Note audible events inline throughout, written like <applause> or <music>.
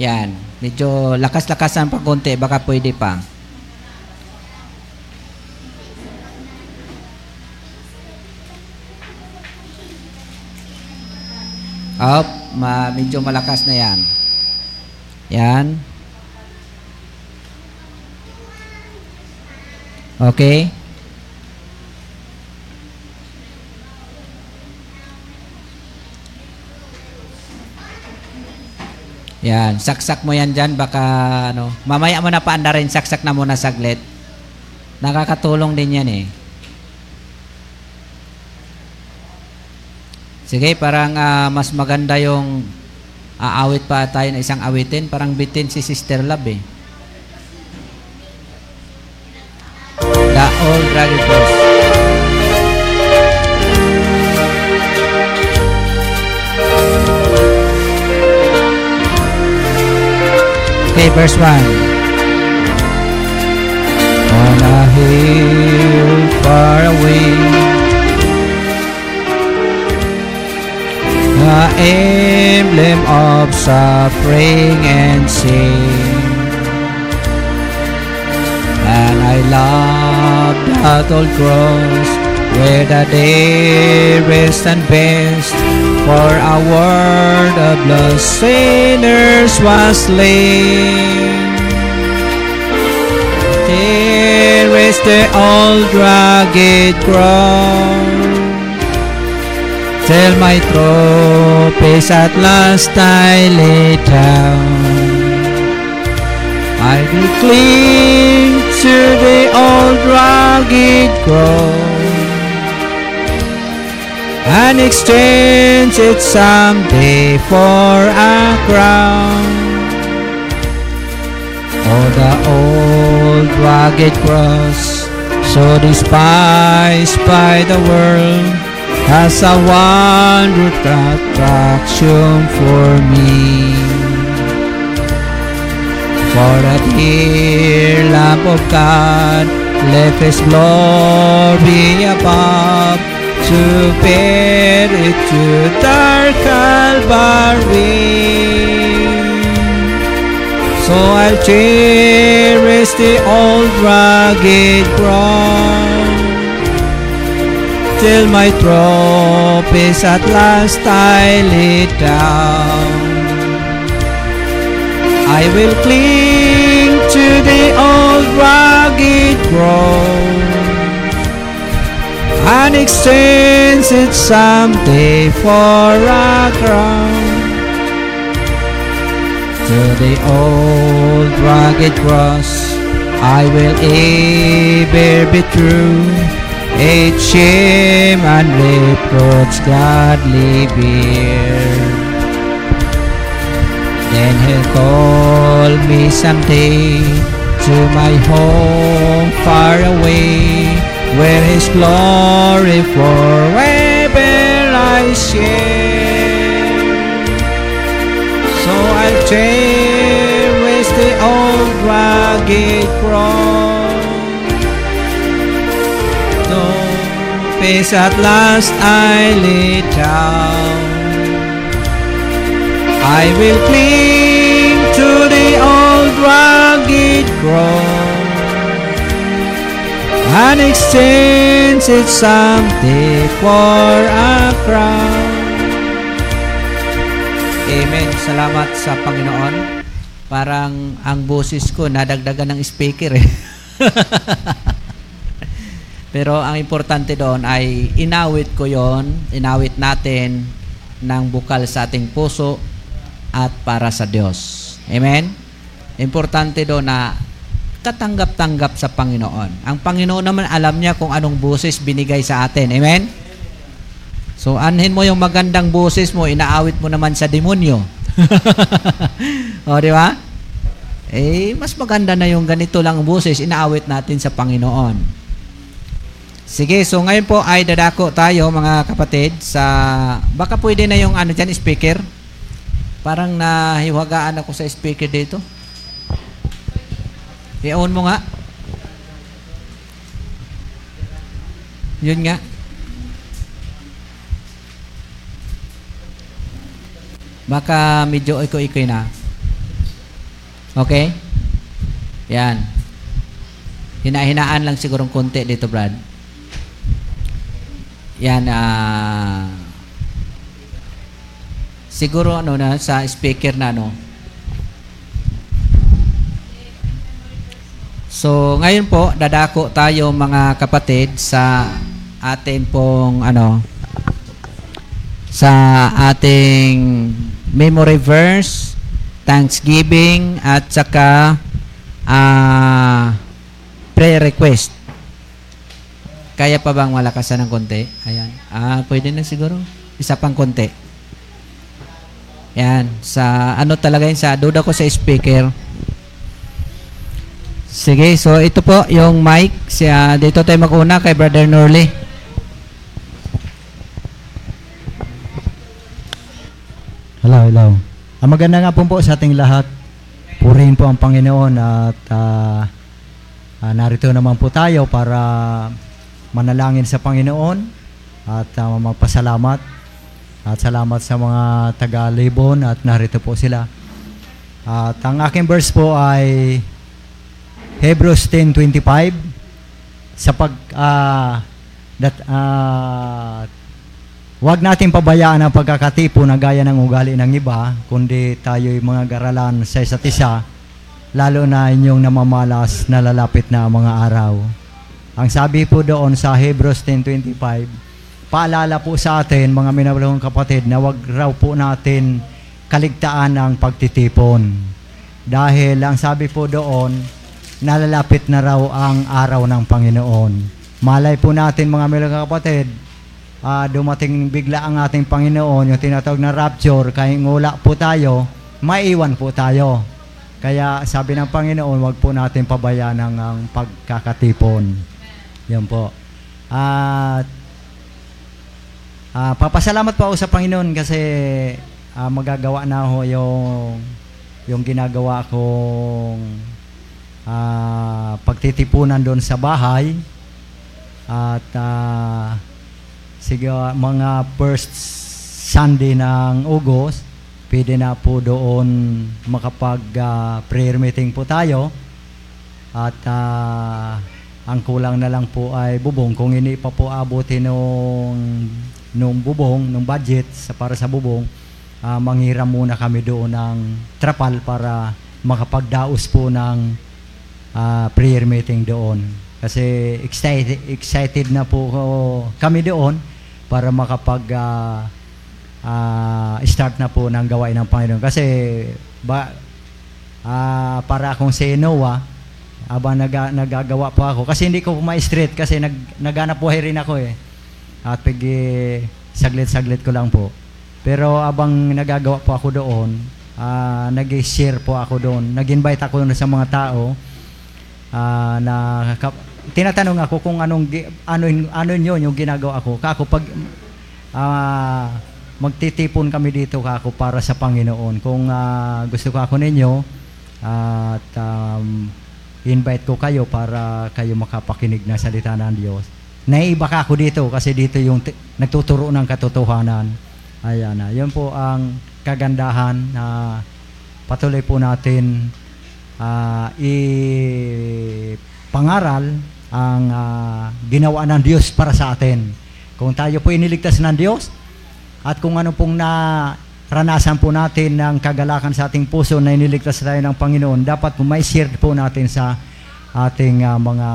Yan. Medyo lakas-lakasan pa konti, baka pwede pa. Up, ma medyo malakas na yan. Yan. Okay? Yan, saksak mo yan dyan, baka ano, mamaya mo na paanda rin, saksak na muna saglit. Nakakatulong din yan eh. Sige, parang ah, mas maganda yung aawit pa tayo na isang awitin, parang bitin si Sister Love eh. The Old Dragon Force. Verse 1. On a hill far away, the emblem of suffering and sin. And I love that old cross where the dearest and best for a world of lost sinners was slain. There is the old rugged cross. Till my trophies at last I lay down. I will cling to the old rugged cross and exchange it someday for a crown. Oh, the old rugged cross, so despised by the world, has a wondrous attraction for me. For the dear Lamb of God left His glory above to bear it to dark Calvary. So I'll cherish the old rugged cross till my trophies at last I lay down. I will cling to the old rugged cross and exchange it someday for a crown. To the old rugged cross I will ever be true. Its shame and reproach gladly bear. Then he'll call me someday to my home far away, where his glory forever I share. So I'll cherish the old rugged cross. Though peace at last I lay down. I will cling to the old rugged cross and exchange it someday for a crown. Amen. Salamat sa Panginoon. Parang ang boses ko nadagdagan ng speaker eh. <laughs> Pero ang importante doon ay inawit ko yon, inawit natin ng bukal sa ating puso at para sa Diyos. Amen? Importante doon na katanggap-tanggap sa Panginoon. Ang Panginoon naman alam niya kung anong boses binigay sa atin. Amen? So, anhin mo yung magandang boses mo, inaawit mo naman sa demonyo. <laughs> o, di ba? Eh, mas maganda na yung ganito lang boses, inaawit natin sa Panginoon. Sige, so ngayon po ay dadako tayo mga kapatid sa baka pwede na yung ano diyan speaker. Parang nahiwagaan ako sa speaker dito. I-on mo nga. Yun nga. Baka medyo iko-ikoy na. Okay? Yan. Hinahinaan lang sigurong konti dito, Brad. Yan, ah... siguro ano na, sa speaker na ano. So, ngayon po, dadako tayo mga kapatid sa ating pong ano, sa ating memory verse, thanksgiving, at saka ah prayer request. Kaya pa bang malakasan ng konti? Ayan. Ah, pwede na siguro. Isa pang konti. Yan. Sa ano talaga yun? Sa duda ko sa speaker. Sige, so ito po yung mic. Siya, dito tayo mag-una kay Brother Norley. Hello, hello. Ang maganda nga po po sa ating lahat, purihin po ang Panginoon at ah, ah, narito naman po tayo para manalangin sa Panginoon at ah, magpasalamat at salamat sa mga taga-Libon at narito po sila. At ang aking verse po ay Hebrews 10.25 sa pag ah, that, ah, Huwag natin pabayaan ang pagkakatipo na gaya ng ugali ng iba, kundi tayo'y mga garalan sa isa't isa, lalo na inyong namamalas na lalapit na mga araw. Ang sabi po doon sa Hebrews 10.25, paalala po sa atin, mga minamahal kapatid, na wag raw po natin kaligtaan ang pagtitipon. Dahil ang sabi po doon, nalalapit na raw ang araw ng Panginoon. Malay po natin mga minamahal kapatid, ah, dumating bigla ang ating Panginoon, yung tinatawag na rapture, kaya ngula po tayo, maiwan po tayo. Kaya sabi ng Panginoon, wag po natin pabayaan ang, ang pagkakatipon. Yan po. At ah, papasalamat po ako sa Panginoon kasi ah, magagawa na ho yung yung ginagawa kong ah, pagtitipunan doon sa bahay at ah, sige mga first Sunday ng August, pwede na po doon makapag ah, prayer meeting po tayo. At ah, ang kulang na lang po ay bubong. Kung hindi pa po abutin nung, nung bubong, nung budget sa, para sa bubong, ah, manghiram muna kami doon ng trapal para makapagdaos po ng ah, prayer meeting doon. Kasi excited, excited na po kami doon para makapag ah, ah, start na po ng gawain ng Panginoon. Kasi ba, ah, para akong si Noah, aba naga, nagagawa po ako. Kasi hindi ko ma-street kasi nag, naghanap buhay rin ako eh. At pigi saglit-saglit ko lang po. Pero abang nagagawa po ako doon, ah, nag-share po ako doon. Nag-invite ako sa mga tao ah, na kap- tinatanong ako kung anong ano ano yun yung ginagawa ko. Kako pag ah, magtitipon kami dito kako para sa Panginoon. Kung ah, gusto ko ako ninyo at um, invite ko kayo para kayo makapakinig ng salita ng Diyos. Naiiba ka ako dito kasi dito yung ti- nagtuturo ng katotohanan. Ayan na. Yun po ang kagandahan na patuloy po natin ah, ipangaral ang ah, ginawa ng Diyos para sa atin. Kung tayo po iniligtas ng Diyos at kung ano pong naranasan po natin ng kagalakan sa ating puso na iniligtas tayo ng Panginoon, dapat po may share po natin sa ating ah, mga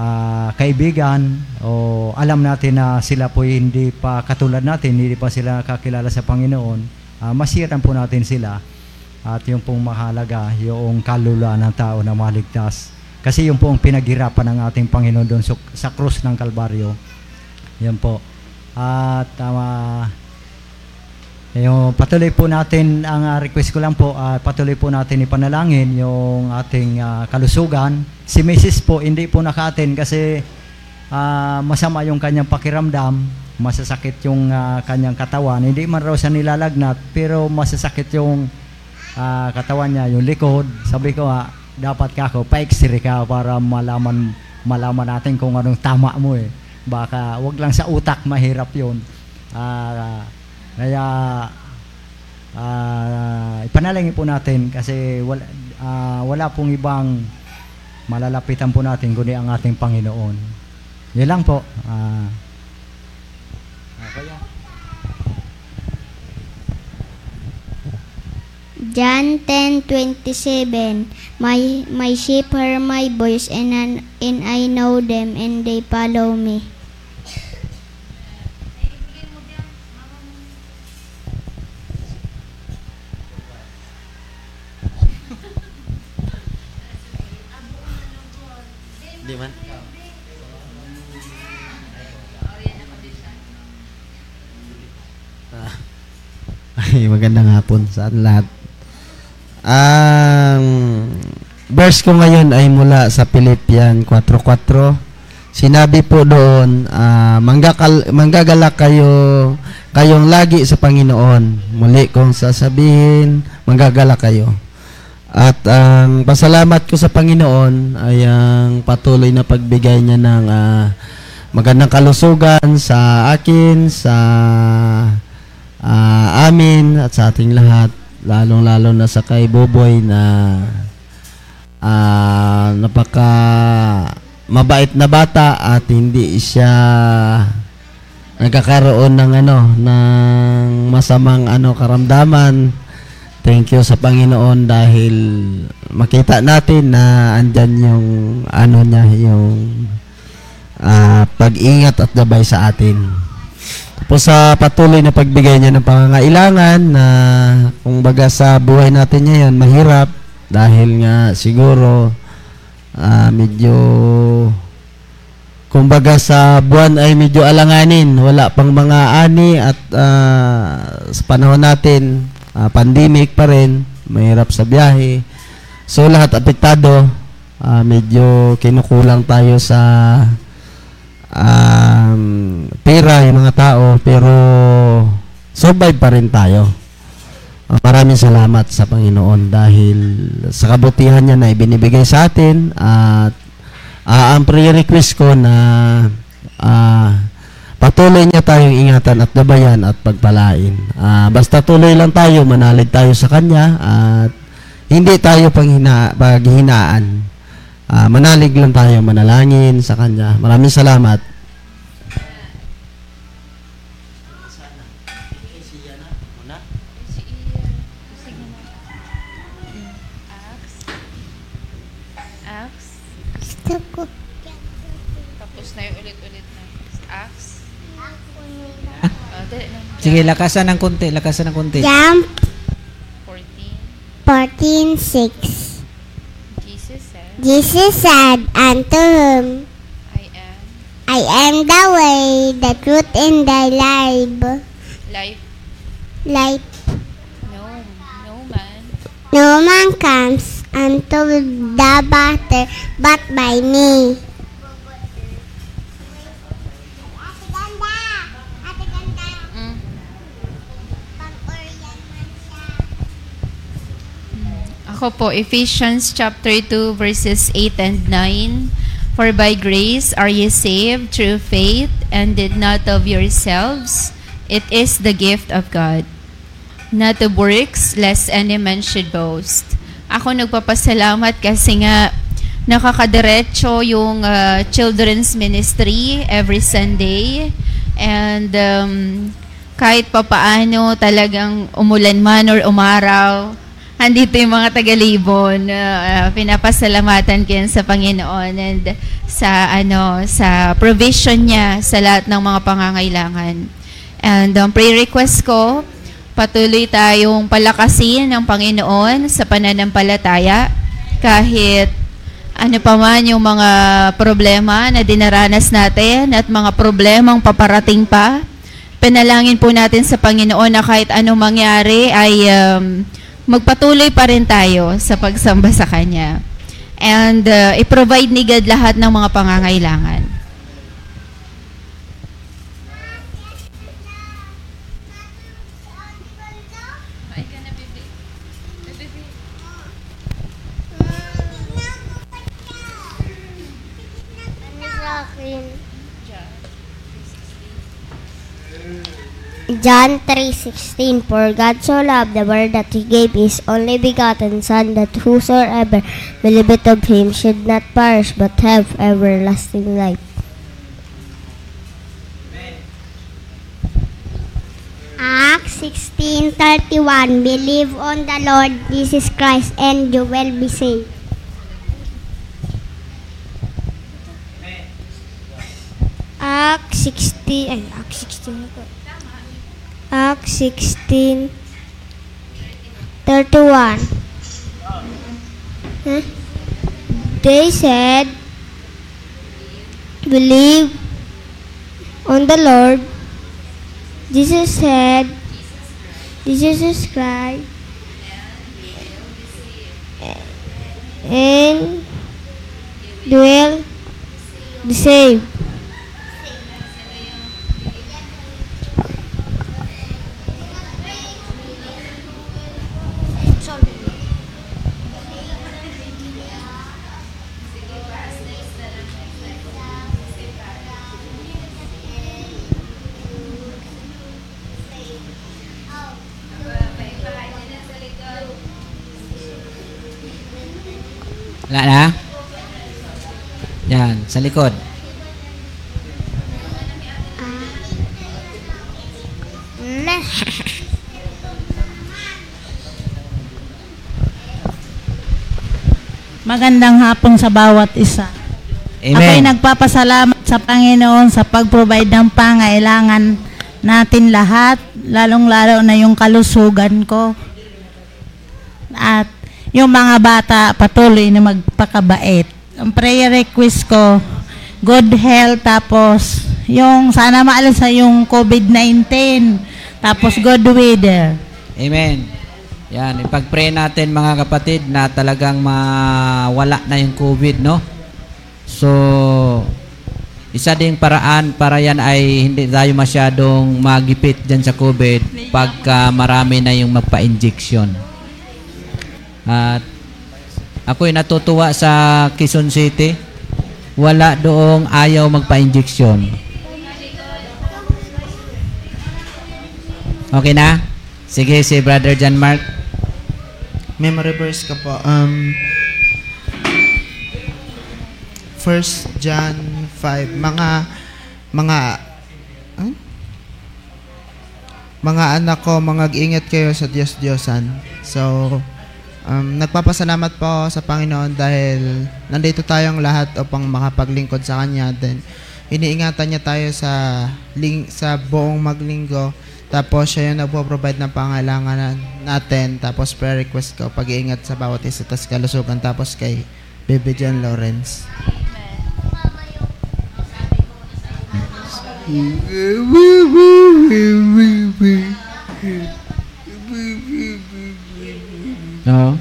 ah, kaibigan o alam natin na sila po hindi pa katulad natin, hindi pa sila kakilala sa Panginoon, uh, masiran po natin sila at yung pong mahalaga, yung kaluluwa ng tao na maligtas. Kasi yung po ang pinaghirapan ng ating Panginoon doon sa, sa krus ng Kalbaryo. Yan po. At uh, yung patuloy po natin, ang ah, request ko lang po, ah, patuloy po natin ipanalangin yung ating ah, kalusugan. Si Mrs. po, hindi po nakatin kasi ah, masama yung kanyang pakiramdam, masasakit yung ah, kanyang katawan. Hindi man raw siya nilalagnat, pero masasakit yung ah, katawan niya, yung likod. Sabi ko, ah, dapat ka ako, pa-x-ray ka para malaman, malaman natin kung anong tama mo eh. Baka, wag lang sa utak, mahirap yun. Ah, kaya, ah, ipanalangin po natin kasi wala, ah, wala pong ibang malalapitan po natin kundi ang ating Panginoon. Yan lang po. Ah, ah, kaya, John 10:27 My my sheep hear my voice and an- and I know them and they follow me. Di man? Ah. <laughs> Ay, magandang hapon sa lahat. Ang verse ko ngayon ay mula sa Philippian 4.4. Sinabi po doon, ah, manggakal, manggagalak kayo, kayong lagi sa Panginoon. Muli kong sasabihin, manggagalak kayo. At ang pasalamat ko sa Panginoon ay ang patuloy na pagbigay niya ng ah, magandang kalusugan sa akin, sa ah, amin at sa ating lahat. Lalong-lalo na sa kay Boboy na ah, napaka mabait na bata at hindi siya nagkakaroon ng ano ng masamang ano karamdaman. Thank you sa Panginoon dahil makita natin na andyan yung ano niya yung ah, pag-ingat at gabay sa atin. Tapos sa patuloy na pagbigay niya ng pangangailangan na kung baga sa buhay natin ngayon mahirap dahil nga siguro ah, medyo kumbaga sa buwan ay medyo alanganin. Wala pang mga ani at ah, sa panahon natin ah, pandemic pa rin mahirap sa biyahe. So lahat apektado ah, medyo kinukulang tayo sa um, pera yung mga tao pero survive pa rin tayo Ah, maraming salamat sa Panginoon dahil sa kabutihan niya na ibinibigay sa atin at ah, ang prayer request ko na ah, patuloy niya tayong ingatan at gabayan at pagpalain. Ah, basta tuloy lang tayo, manalig tayo sa Kanya at hindi tayo panghina, paghinaan. Ah, manalig lang tayo, manalangin sa Kanya. Maraming salamat. Uh. Sige, lakasan ng konti, lakasan ng konti. Jump 14. 14:6 Jesus said, Jesus said unto him, I am I am the way, the truth, and the life. life. Life. No, no man. No man comes unto the Father but by me. Ako po, Ephesians chapter 2 verses 8 and 9. For by grace are ye saved through faith, and did not of yourselves. It is the gift of God. Not of works, lest any man should boast. Ako nagpapasalamat kasi nga nakakadiretso yung uh, children's ministry every Sunday. And um, kahit papaano talagang umulan man or umaraw, andito yung mga taga-Libon. Uh, pinapasalamatan ko sa Panginoon and sa ano sa provision niya sa lahat ng mga pangangailangan. And ang prayer request ko, patuloy tayong palakasin ng Panginoon sa pananampalataya kahit ano pa man yung mga problema na dinaranas natin at mga problemang paparating pa. Panalangin po natin sa Panginoon na kahit anong mangyari ay um, magpatuloy pa rin tayo sa pagsamba sa Kanya. And uh, i-provide ni God lahat ng mga pangangailangan. John 3:16 For God so loved the world that he gave his only begotten son that whosoever believeth of him should not perish but have everlasting life. Acts 16:31 Believe on the Lord Jesus Christ and you will be saved. Acts 16 ay Acts 16 ito. Acts 16 31 Huh? They said believe on the Lord Jesus said Jesus Christ and will be saved. Sa likod. <laughs> Magandang hapon sa bawat isa. Ako'y Amen. nagpapasalamat sa Panginoon sa pag-provide ng pangailangan natin lahat, lalong-lalo na yung kalusugan ko. At yung mga bata patuloy na magpakabait. Ang prayer request ko, good health, tapos yung sana maalis sa yung COVID-19, tapos good weather. Amen. Yan, ipag-pray natin mga kapatid na talagang mawala na yung COVID, no? So, isa ding paraan para yan ay hindi tayo masyadong magipit dyan sa COVID pagka marami na yung magpa-injection. At ako'y natutuwa sa Quezon City. Wala doong ayaw magpa-injection. Okay na? Sige, si Brother John Mark. Memory verse ka po. Um, 1 John 5. Mga, mga, huh? mga anak ko, mag-ingat kayo sa Diyos-Diyosan. So, um, nagpapasalamat po sa Panginoon dahil nandito tayong lahat upang makapaglingkod sa Kanya. Then, iniingatan niya tayo sa, ling, sa buong maglinggo. Tapos, siya yung nagpo-provide ng pangailangan natin. Tapos, prayer request ko, pag-iingat sa bawat isa. Tapos, kalusugan. Tapos, kay Baby John Lawrence. Oo. Oo.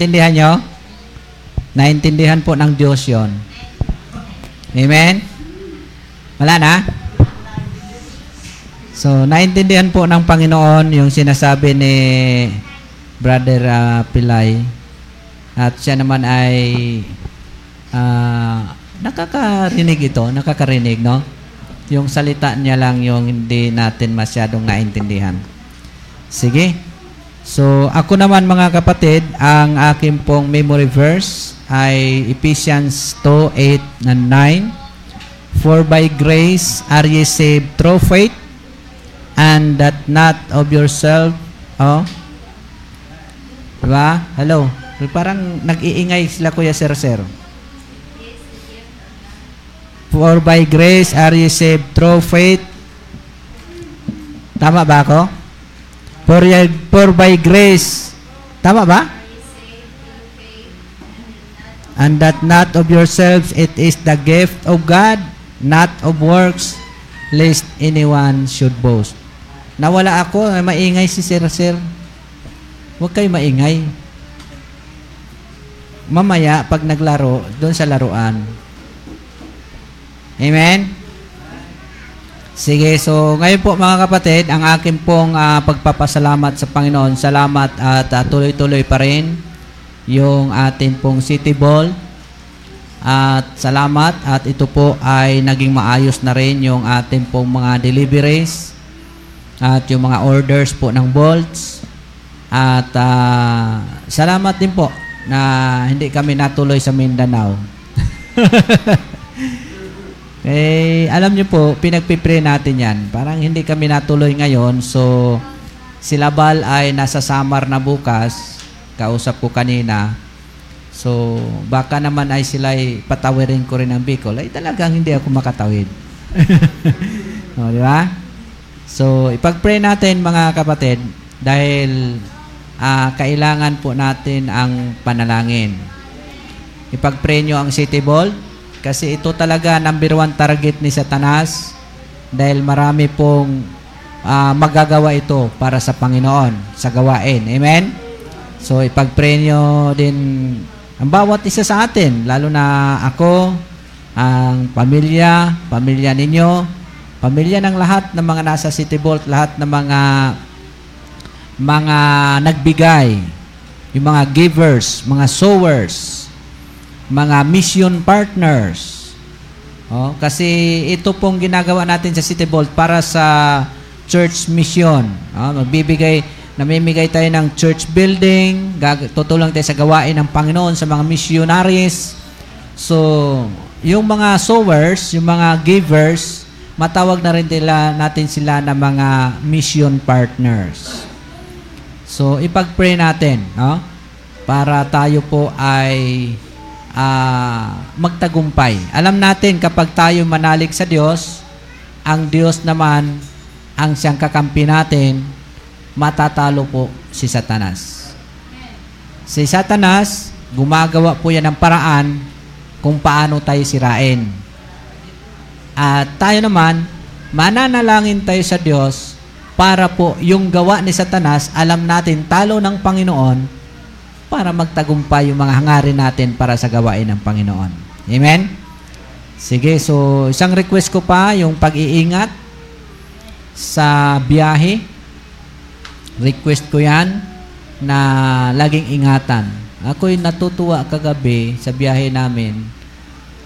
Naintindihan nyo? Naintindihan po ng Diyos yon. Amen? Wala na? So, naintindihan po ng Panginoon yung sinasabi ni Brother ah, Pilay. At siya naman ay ah, nakakarinig ito, nakakarinig, no? Yung salita niya lang yung hindi natin masyadong naintindihan. Sige. So, ako naman mga kapatid, ang aking pong memory verse ay Ephesians 2, 8 and 9. For by grace are ye saved through faith, and that not of yourself. Oh. Diba? Hello. Parang nag-iingay sila Kuya Sir Sir. For by grace are ye saved through faith. Tama ba ako? For, for by grace. Tama ba? And that not of yourselves, it is the gift of God, not of works, lest anyone should boast. Nawala ako, ay maingay si Sir Sir. Huwag kayo maingay. Mamaya, pag naglaro, doon sa laruan. Amen? Sige, so ngayon po mga kapatid, ang akin pong ah, pagpapasalamat sa Panginoon. Salamat at ah, tuloy-tuloy pa rin yung atin pong City Ball. At salamat at ito po ay naging maayos na rin yung atin pong mga deliveries at yung mga orders po ng bolts. At ah, salamat din po na hindi kami natuloy sa Mindanao. <laughs> eh, alam niyo po, pinagpipray natin yan. Parang hindi kami natuloy ngayon. So, si Labal ay nasa Samar na bukas. Kausap ko kanina. So, baka naman ay sila ay patawirin ko rin ang Bicol. Ay talagang hindi ako makatawid. <laughs> o, di ba? So, ipag-pray natin mga kapatid dahil ah, kailangan po natin ang panalangin. Ipag-pray nyo ang City Ball kasi ito talaga number one target ni Satanas dahil marami pong ah, magagawa ito para sa Panginoon sa gawain. Amen? So ipag-pray nyo din ang bawat isa sa atin, lalo na ako, ang pamilya, pamilya ninyo, pamilya ng lahat ng mga nasa City Vault, lahat ng mga mga nagbigay, yung mga givers, mga sowers, mga mission partners. Oh, kasi ito pong ginagawa natin sa City Vault para sa church mission. Oh, magbibigay, namimigay tayo ng church building, gag- tutulong tayo sa gawain ng Panginoon sa mga missionaries. So, yung mga sowers, yung mga givers, matawag na rin nila, natin sila na mga mission partners. So, ipag-pray natin, no? Para tayo po ay ah, magtagumpay. Alam natin kapag tayo manalig sa Diyos, ang Diyos naman ang siyang kakampi natin, matatalo po si Satanas. Si Satanas, gumagawa po yan ng paraan kung paano tayo sirain. At tayo naman, mananalangin tayo sa Diyos para po yung gawa ni Satanas, alam natin talo ng Panginoon para magtagumpay yung mga hangarin natin para sa gawain ng Panginoon. Amen? Sige, so isang request ko pa, yung pag-iingat sa biyahe. Request ko yan na laging ingatan. Ako'y natutuwa kagabi sa biyahe namin.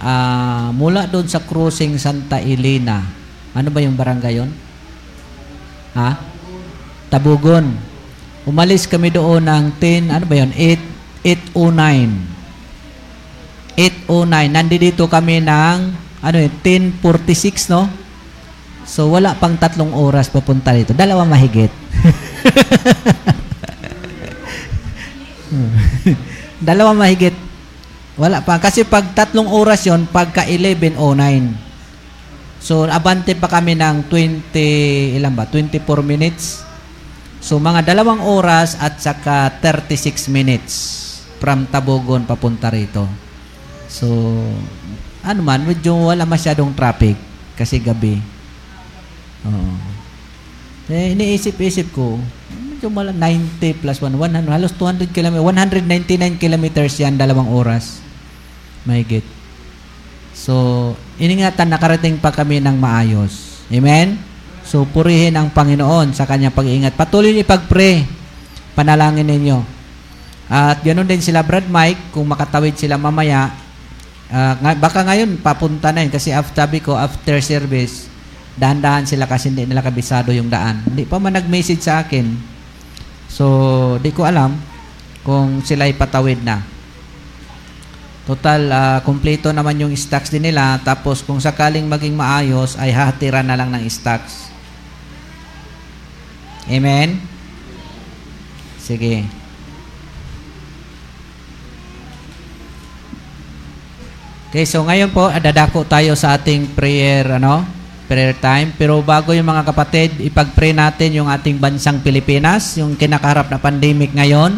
Ah, mula doon sa crossing Santa Elena. Ano ba yung barangay yon? Ha? Tabugon. Umalis kami doon ng 10, ano ba yun? 8, 809. 809. Nandito kami ng, ano yun, 1046, no? So, wala pang tatlong oras papunta dito. Dalawa mahigit. <laughs> Dalawa mahigit. Wala pa. Kasi pag tatlong oras yon pagka 11.09. So, abante pa kami ng 20, ilan ba? 24 minutes. So, mga dalawang oras at saka 36 minutes from Tabogon papunta rito. So, ano man, medyo wala masyadong traffic kasi gabi. Oo. Eh, iniisip-isip ko, medyo mala 90 plus 1, 100, halos 200 km, 199 kilometers yan, dalawang oras. Mahigit. So, iningatan, nakarating pa kami ng maayos. Amen? So, purihin ang Panginoon sa kanyang pag-iingat. Patuloy ipag-pray. Panalangin ninyo. At ganoon din sila, Brad Mike, kung makatawid sila mamaya, nga- baka ngayon, papunta na yun. Kasi after, ko, after service, dahan-dahan sila kasi hindi nila kabisado yung daan. Hindi pa man nag-message sa akin. So, di ko alam kung sila patawid na. Total, ah, kumpleto naman yung stocks din nila. Tapos, kung sakaling maging maayos, ay hahatiran na lang ng stocks. Amen? Sige. Okay, so ngayon po, dadako tayo sa ating prayer, ano? Prayer time. Pero bago yung mga kapatid, ipag-pray natin yung ating bansang Pilipinas, yung kinakaharap na pandemic ngayon.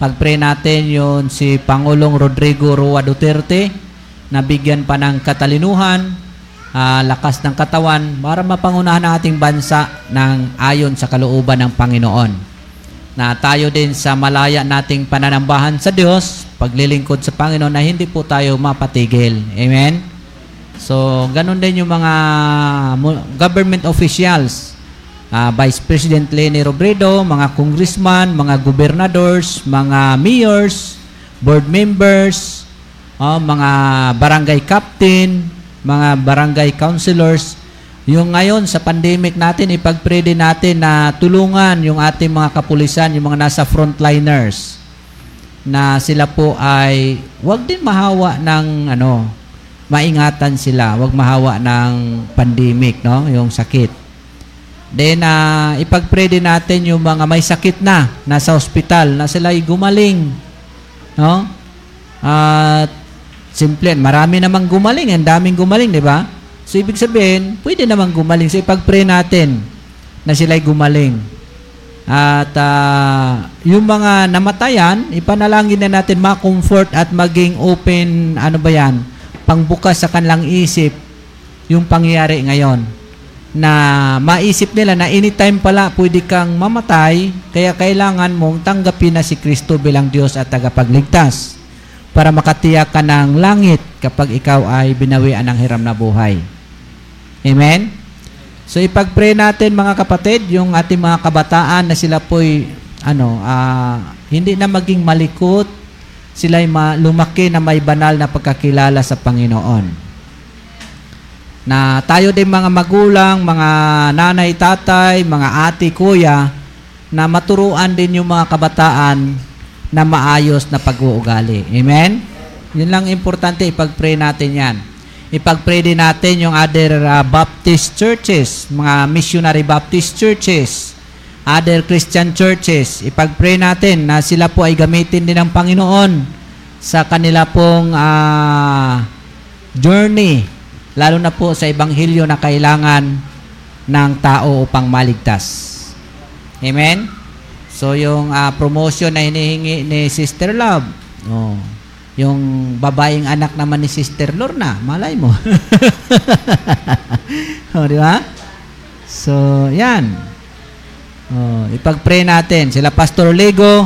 Pag-pray natin yun si Pangulong Rodrigo Roa Duterte, na bigyan pa ng katalinuhan ah, lakas ng katawan para mapangunahan ang ating bansa ng ayon sa kalooban ng Panginoon. Na tayo din sa malaya nating pananambahan sa Diyos, paglilingkod sa Panginoon na hindi po tayo mapatigil. Amen? So, ganun din yung mga government officials, ah, Vice President Leni Robredo, mga congressman, mga gobernadors, mga mayors, board members, oh, mga barangay captain, mga barangay councilors, yung ngayon sa pandemic natin, ipag-pray natin na tulungan yung ating mga kapulisan, yung mga nasa frontliners, na sila po ay wag din mahawa ng ano, maingatan sila, wag mahawa ng pandemic, no, yung sakit. Then, ah, ipag-pray natin yung mga may sakit na, nasa ospital, na sila ay gumaling. No? At, simple, marami namang gumaling, ang daming gumaling, di ba? So, ibig sabihin, pwede namang gumaling. So, ipag-pray natin na sila ay gumaling. At ah, yung mga namatayan, ipanalangin na natin ma-comfort at maging open, ano ba yan, pangbukas sa kanilang isip yung pangyayari ngayon na maisip nila na anytime pala pwede kang mamatay, kaya kailangan mong tanggapin na si Kristo bilang Diyos at tagapagligtas para makatiyak ka ng langit kapag ikaw ay binawian ng hiram na buhay. Amen? So ipag-pray natin mga kapatid, yung ating mga kabataan na sila po'y ano, ah, hindi na maging malikot, sila ay ma- lumaki na may banal na pagkakilala sa Panginoon na tayo din mga magulang, mga nanay, tatay, mga ate, kuya, na maturuan din yung mga kabataan na maayos na pag-uugali. Amen? Yun lang importante, ipag-pray natin yan. Ipag-pray din natin yung other uh, Baptist churches, mga missionary Baptist churches, other Christian churches. Ipag-pray natin na sila po ay gamitin din ng Panginoon sa kanila pong ah, journey lalo na po sa ebanghelyo na kailangan ng tao upang maligtas. Amen? So yung ah, promotion na hinihingi ni Sister Love, oh, yung babaeng anak naman ni Sister Lorna, malay mo. <laughs> oh, di ba? So, yan. Oh, ipag-pray natin sila Pastor Lego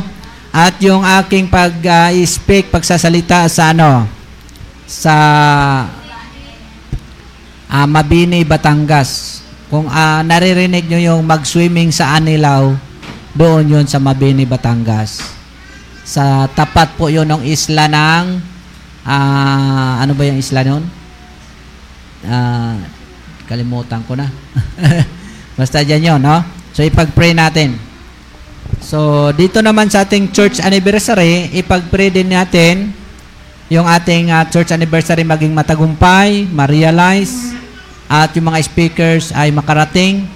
at yung aking pag-speak, pagsasalita sa ano sa ah, Mabini, Batangas. Kung ah, naririnig nyo yung mag-swimming sa Anilaw, doon yun sa Mabini, Batangas. Sa tapat po yun ng isla ng, ah, ano ba yung isla nun? Ah, kalimutan ko na. <laughs> Basta dyan yun, no? So, ipag-pray natin. So, dito naman sa ating church anniversary, ipag-pray din natin yung ating ah, church anniversary maging matagumpay, ma-realize, at yung mga speakers ay makarating,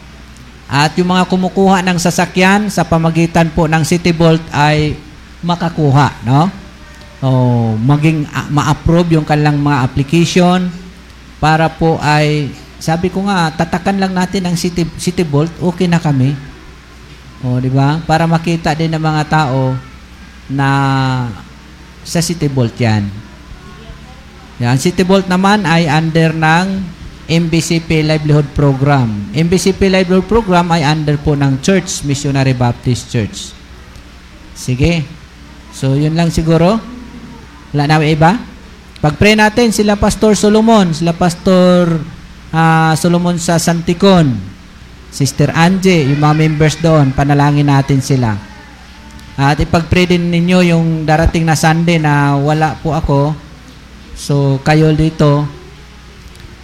at yung mga kumukuha ng sasakyan sa pamagitan po ng City Vault ay makakuha, no? O maging ah, ma-approve yung kanilang mga application para po ay sabi ko nga tatakan lang natin ang City City Vault, okay na kami. O, di ba? Para makita din ng mga tao na sa City Vault yan. Yan, City Vault naman ay under ng MBCP Livelihood Program. MBCP Livelihood Program ay under po ng Church, Missionary Baptist Church. Sige. So, yun lang siguro. Wala na iba? Pag-pray natin sila Pastor Solomon, sila Pastor ah, Solomon sa Santicon, Sister Angie, yung mga members doon, panalangin natin sila. At ipag-pray din ninyo yung darating na Sunday na wala po ako. So, kayo dito,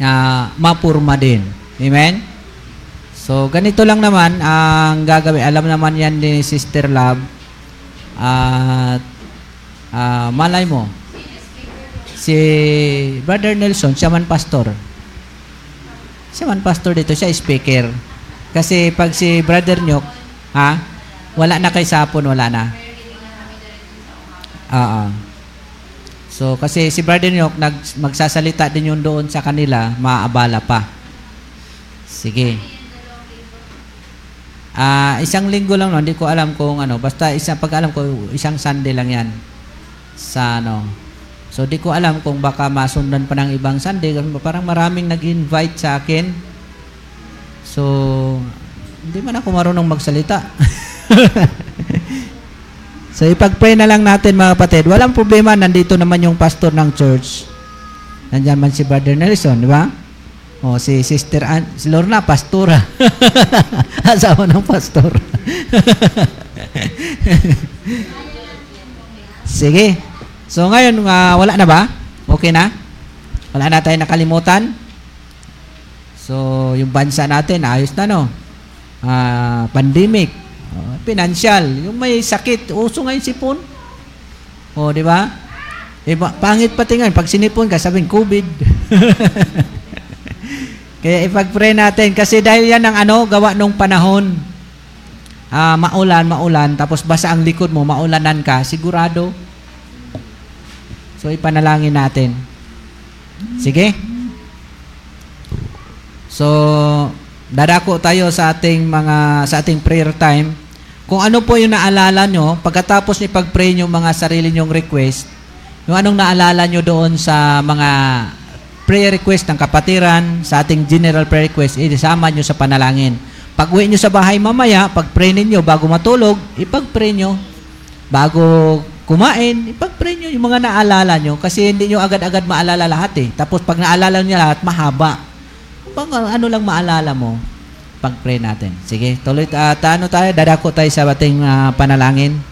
na mapurma din. Amen? So, ganito lang naman ang gagawin. Alam naman yan ni Sister Love. At ah, malay mo, si Brother Nelson, siya man pastor. Siya man pastor dito, siya speaker. Kasi pag si Brother Nyok, ha? Wala na kay Sapon, wala na. Oo. So, kasi si Brother Nyok, nag, magsasalita din yun doon sa kanila, maaabala pa. Sige. Ah, isang linggo lang no, hindi ko alam kung ano, basta isang pag alam ko isang Sunday lang 'yan sa ano So di ko alam kung baka masundan pa ng ibang Sunday. Kasi Parang maraming nag-invite sa akin. So, hindi man ako marunong magsalita. <laughs> so, ipag-pray na lang natin mga kapatid. Walang problema, nandito naman yung pastor ng church. Nandiyan man si Brother Nelson, di ba? O, si Sister Ann, si Lorna, pastora. <laughs> Asawa ng pastor. <laughs> Sige. So ngayon, ah, wala na ba? Okay na? Wala na tayo nakalimutan? So, yung bansa natin, ayos na no? Ah, pandemic, oh, financial, yung may sakit, uso ngayon sipon. O, di ba? Eh, pangit pati nga, pag sinipon ka, sabihin, COVID. <laughs> Kaya ipag-pray natin, kasi dahil yan ang ano, gawa nung panahon, ah, maulan, maulan, tapos basa ang likod mo, maulanan ka, sigurado. So ipanalangin natin. Sige. So dadako tayo sa ating mga sa ating prayer time. Kung ano po yung naalala nyo, pagkatapos ni pag-pray nyo mga sarili nyong request, yung anong naalala nyo doon sa mga prayer request ng kapatiran, sa ating general prayer request, isama nyo sa panalangin. Pag uwi nyo sa bahay mamaya, pag-pray ninyo bago matulog, ipag-pray nyo. Bago kumain, ipag-pray nyo yung mga naalala nyo kasi hindi nyo agad-agad maalala lahat eh. Tapos pag naalala nyo lahat, mahaba. Pag ano lang maalala mo, pag-pray natin. Sige, tuloy, uh, taano tayo, dadako tayo sa ating ah, panalangin.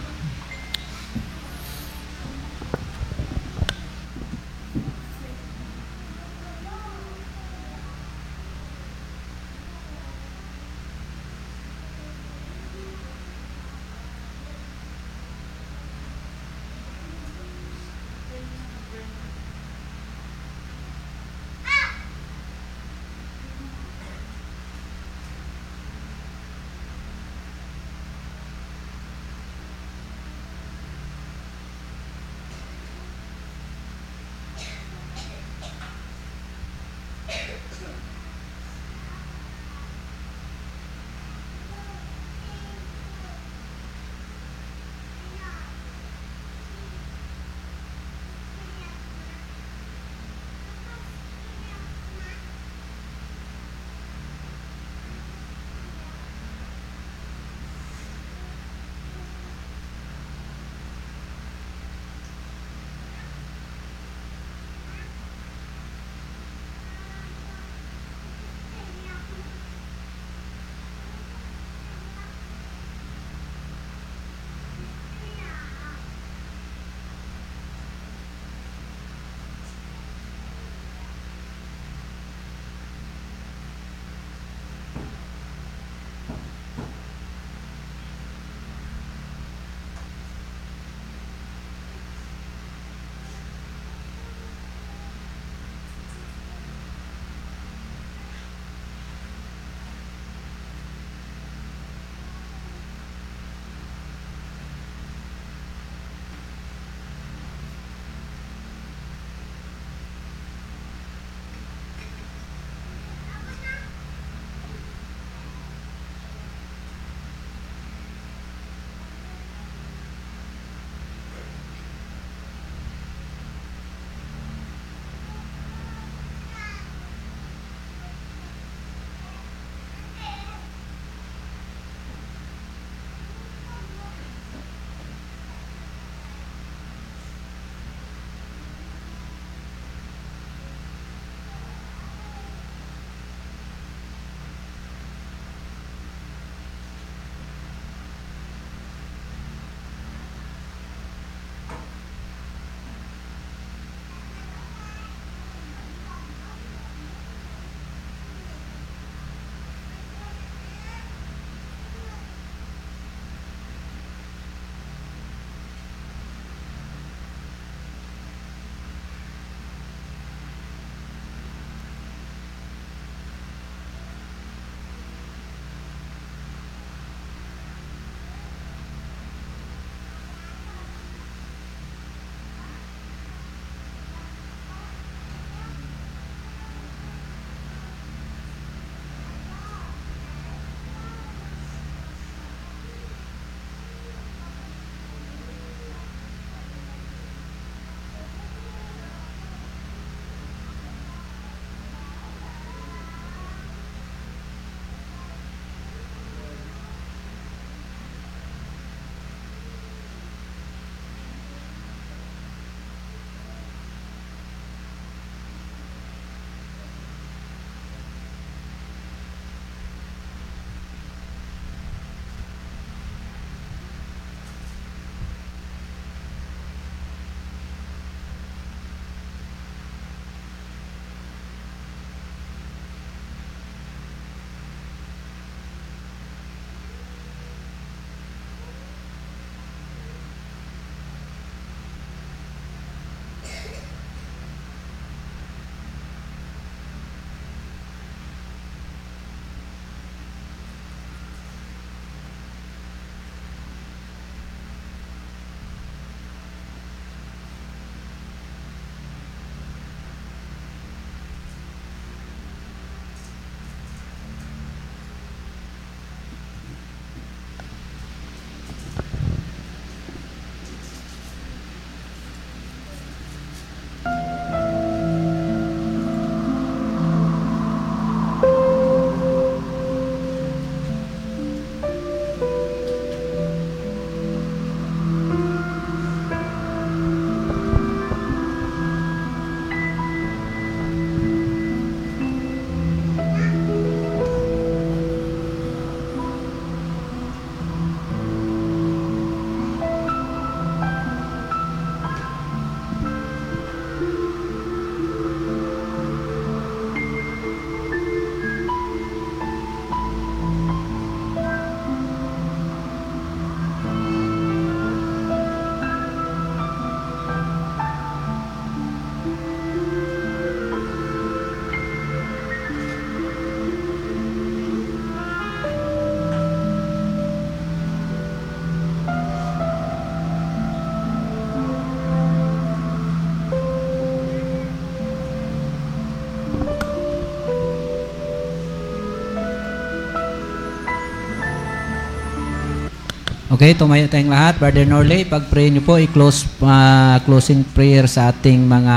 Okay, tumayo tayong lahat. Brother Norley, pag-pray niyo po, i-close ah, closing prayer sa ating mga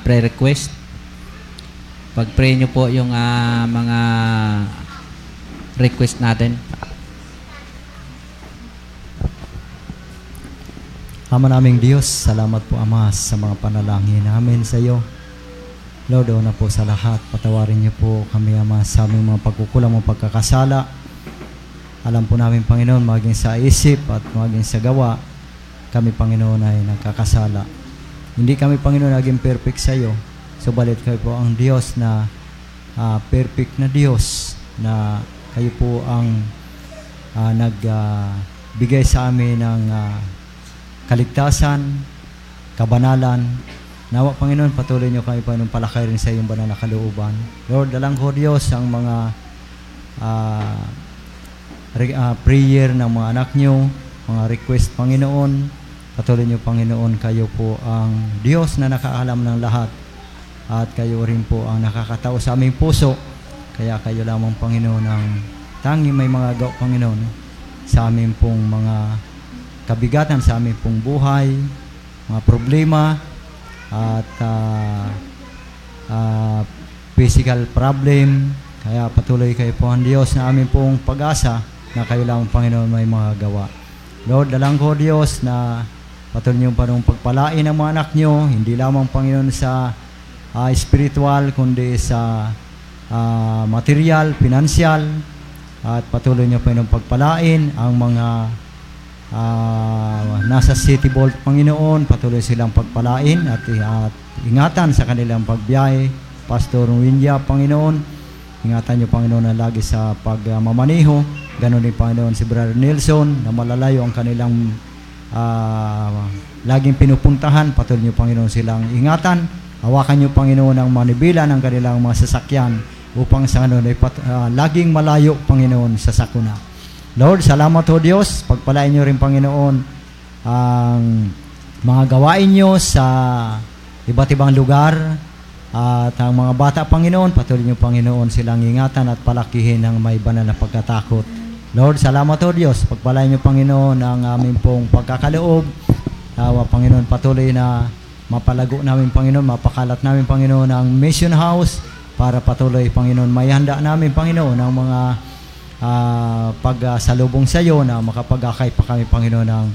prayer request. Pag-pray niyo po yung ah, mga request natin. Ama naming Diyos, salamat po Ama sa mga panalangin namin sa iyo. Lord, na po sa lahat, patawarin niyo po kami Ama sa aming mga pagkukulang, mga pagkakasala. Alam po namin Panginoon, maging sa isip at maging sa gawa, kami Panginoon ay nagkakasala. Hindi kami Panginoon naging perfect sa iyo. Subalit kayo po ang Diyos na ah, perfect na Diyos na kayo po ang ah, nagbigay sa amin ng ah, kaligtasan, kabanalan. Nawa, Panginoon, patuloy niyo kami, Panginoon, palakay rin sa iyong banal na kalooban. Lord, dalang ko Diyos ang mga ah, ah, prayer ng mga anak niyo, mga request, Panginoon. Patuloy niyo, Panginoon, kayo po ang Diyos na nakaalam ng lahat. At kayo rin po ang nakakatao sa aming puso. Kaya kayo lamang, Panginoon, ang tanging may mga gaw, Panginoon, sa aming pong mga kabigatan sa aming pong buhay, mga problema, at ah, ah, physical problem. Kaya patuloy kayo po ang Diyos na aming pong pag-asa na kayo lang, Panginoon, may mga gawa. Lord, dalang ko, Diyos, na patuloy niyo pa pagpalain ang mga anak niyo, hindi lamang, Panginoon, sa ah, spiritual, kundi sa ah, material, financial, at patuloy niyo pa nung pagpalain ang mga ah, nasa City Vault, Panginoon, patuloy silang pagpalain at, at ingatan sa kanilang pagbiyahe. Pastor Winya, Panginoon, ingatan niyo, Panginoon, na lagi sa pagmamaniho. Ganon din, Panginoon, si Brother Nelson, na malalayo ang kanilang ah, laging pinupuntahan. Patuloy niyo, Panginoon, silang ingatan. Hawakan niyo, Panginoon, ang manibila ng kanilang mga sasakyan upang sa ano, pat- ah, laging malayo, Panginoon, sa sakuna. Lord, salamat ho Diyos. Pagpalain niyo rin, Panginoon, ang mga gawain niyo sa iba't ibang lugar at ang mga bata, Panginoon, patuloy niyo, Panginoon, silang ingatan at palakihin ng may banal na pagkatakot. Lord, salamat ho Diyos. Pagpalain niyo, Panginoon, ang aming pong pagkakaloob. Tawa, Panginoon, patuloy na mapalago namin, Panginoon, mapakalat namin, Panginoon, ang mission house para patuloy, Panginoon, may handa namin, Panginoon, ang mga ah, pagsalubong sa iyo na makapag-akay pa kami, Panginoon, ng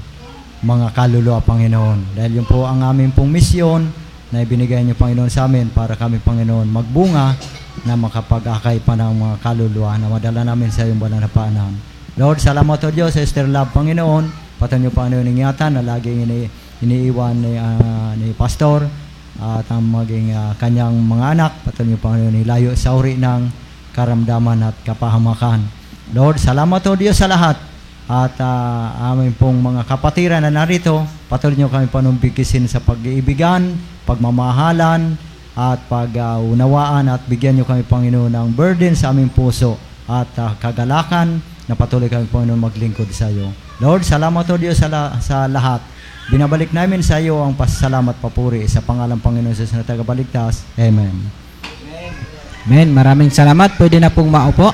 mga kaluluwa, Panginoon. Dahil yun po ang aming pong misyon na ibinigay niyo, Panginoon, sa amin para kami, Panginoon, magbunga na makapag-akay pa ng mga kaluluwa na madala namin sa iyong banal na paanan. Lord, salamat o Diyos, Esther Love, Panginoon. Patuloy niyo, Panginoon, ingatan na laging ini, iniiwan ni, ah, ni Pastor at ang maging ah, kanyang mga anak. Patuloy niyo, Panginoon, ilayo sa uri ng karamdaman at kapahamakan. Lord, salamat o Diyos sa lahat. At ah, aming pong mga kapatiran na narito, patuloy niyo kami panumbikisin sa pag-iibigan, pagmamahalan, at pag-unawaan at bigyan niyo kami, Panginoon, ng burden sa aming puso at ah, kagalakan na patuloy kami, Panginoon, maglingkod sa iyo. Lord, salamat o Diyos sa, la- sa lahat. Binabalik namin sa iyo ang pasasalamat papuri sa pangalan Panginoon sa na tagabaligtas. Amen. Amen. Maraming salamat. Pwede na pong maupo.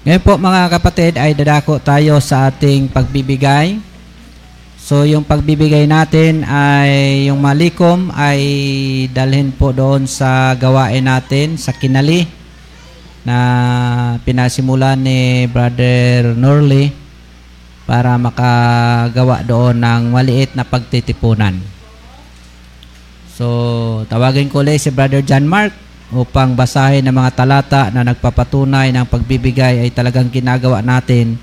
Ngayon po mga kapatid ay dadako tayo sa ating pagbibigay. So yung pagbibigay natin ay yung malikom ay dalhin po doon sa gawain natin sa Kinali na pinasimulan ni Brother Norley para makagawa doon ng maliit na pagtitipunan. So, tawagin ko ulit si Brother John Mark upang basahin ang mga talata na nagpapatunay ng pagbibigay ay talagang ginagawa natin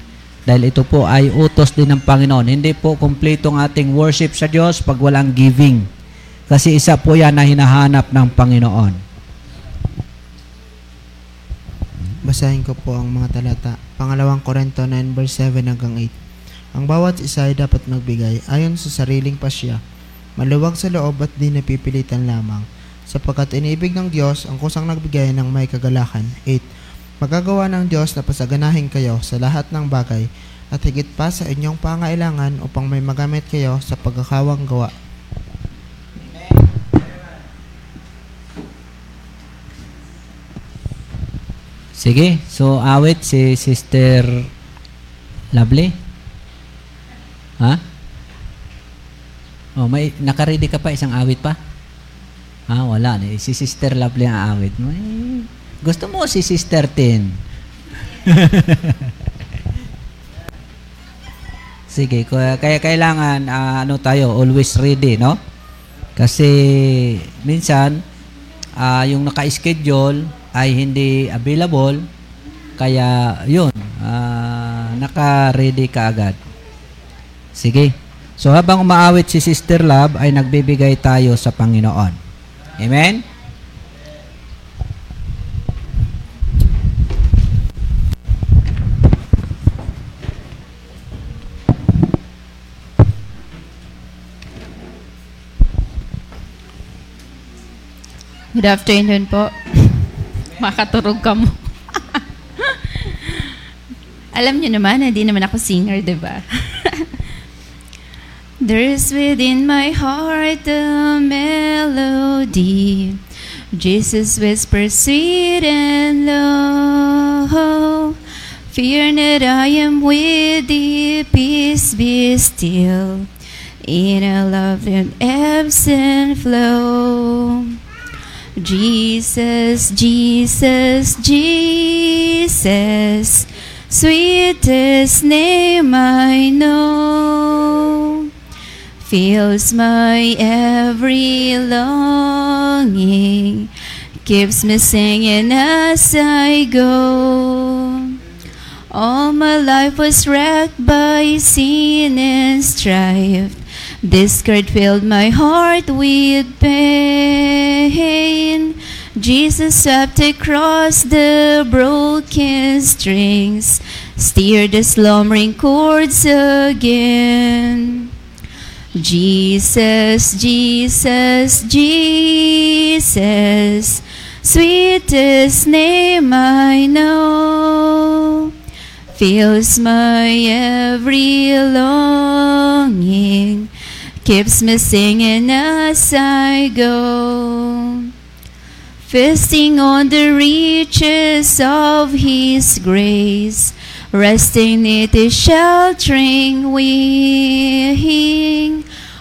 dahil ito po ay utos din ng Panginoon. Hindi po kumpleto ang ating worship sa Diyos pag walang giving. Kasi isa po yan na hinahanap ng Panginoon. Basahin ko po ang mga talata. Pangalawang Korinto 9 verse 7 hanggang 8. Ang bawat isa ay dapat magbigay ayon sa sariling pasya, maluwag sa loob at di napipilitan lamang, sapagkat iniibig ng Diyos ang kusang nagbigay ng may kagalakan. 8. Magagawa ng Diyos na pasaganahin kayo sa lahat ng bagay at higit pa sa inyong pangailangan upang may magamit kayo sa pagkakawang gawa. Sige, so awit si Sister Lovely. Ha? Oh, may nakaready ka pa isang awit pa? Ah, wala na. Si Sister Lovely ang awit mo. Eh, gusto mo si Sister Tin. <laughs> Sige, kaya, kailangan ah, ano tayo, always ready, no? Kasi minsan ah, yung naka-schedule ay hindi available kaya yun, ah, naka-ready ka agad. Sige. So habang umaawit si Sister Love ay nagbibigay tayo sa Panginoon. Amen? Good afternoon po. Ka mo. Alam niyo naman, hindi naman ako singer, di ba? <laughs> There's within my heart a melody. Jesus whispers sweet and low. Fear not, I am with thee. Peace be still. In a love that ebbs and flow. Jesus, Jesus, Jesus, sweetest name I know, fills my every longing, keeps me singing as I go. All my life was wrecked by sin and strife. This scourge filled my heart with pain. Jesus swept across the broken strings, steered the slumbering chords again. Jesus, Jesus, Jesus, sweetest name I know, fills my every longing, keeps me singing as I go. Feasting on the riches of His grace, resting in His sheltering wing,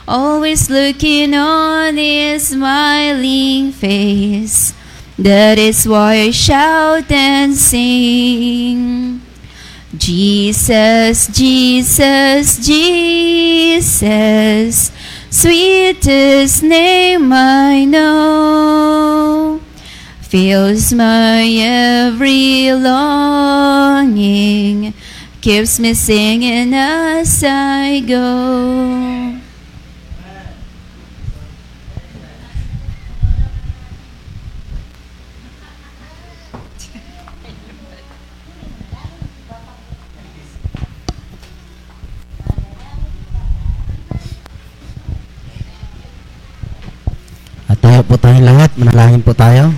always looking on His smiling face. That is why I shout and sing. Jesus, Jesus, Jesus, sweetest name I know, fills my every longing, keeps me singing as I go. Manalangin po tayo.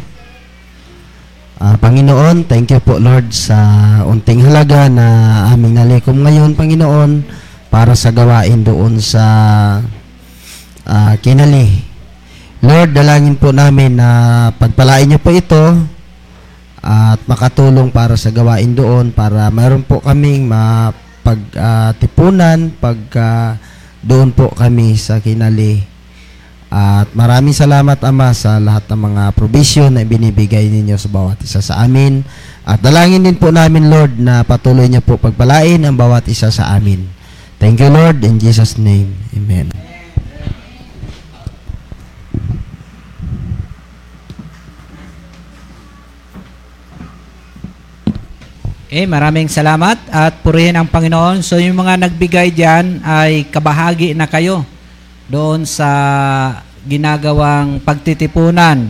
Ah, Panginoon, thank you po Lord sa unting halaga na aming nalikom ngayon, Panginoon, para sa gawain doon sa ah, Kinali. Lord, dalangin po namin na pagpalain niyo po ito at makatulong para sa gawain doon para mayroon po kaming mapagtipunan pagka doon po kami sa Kinali. At maraming salamat Ama sa lahat ng mga provision na binibigay ninyo sa bawat isa sa amin. At dalangin din po namin Lord na patuloy niyo po pagpalain ang bawat isa sa amin. Thank you Lord in Jesus name. Amen. Eh, maraming salamat at purihin ang Panginoon. So yung mga nagbigay diyan ay kabahagi na kayo doon sa ginagawang pagtitipunan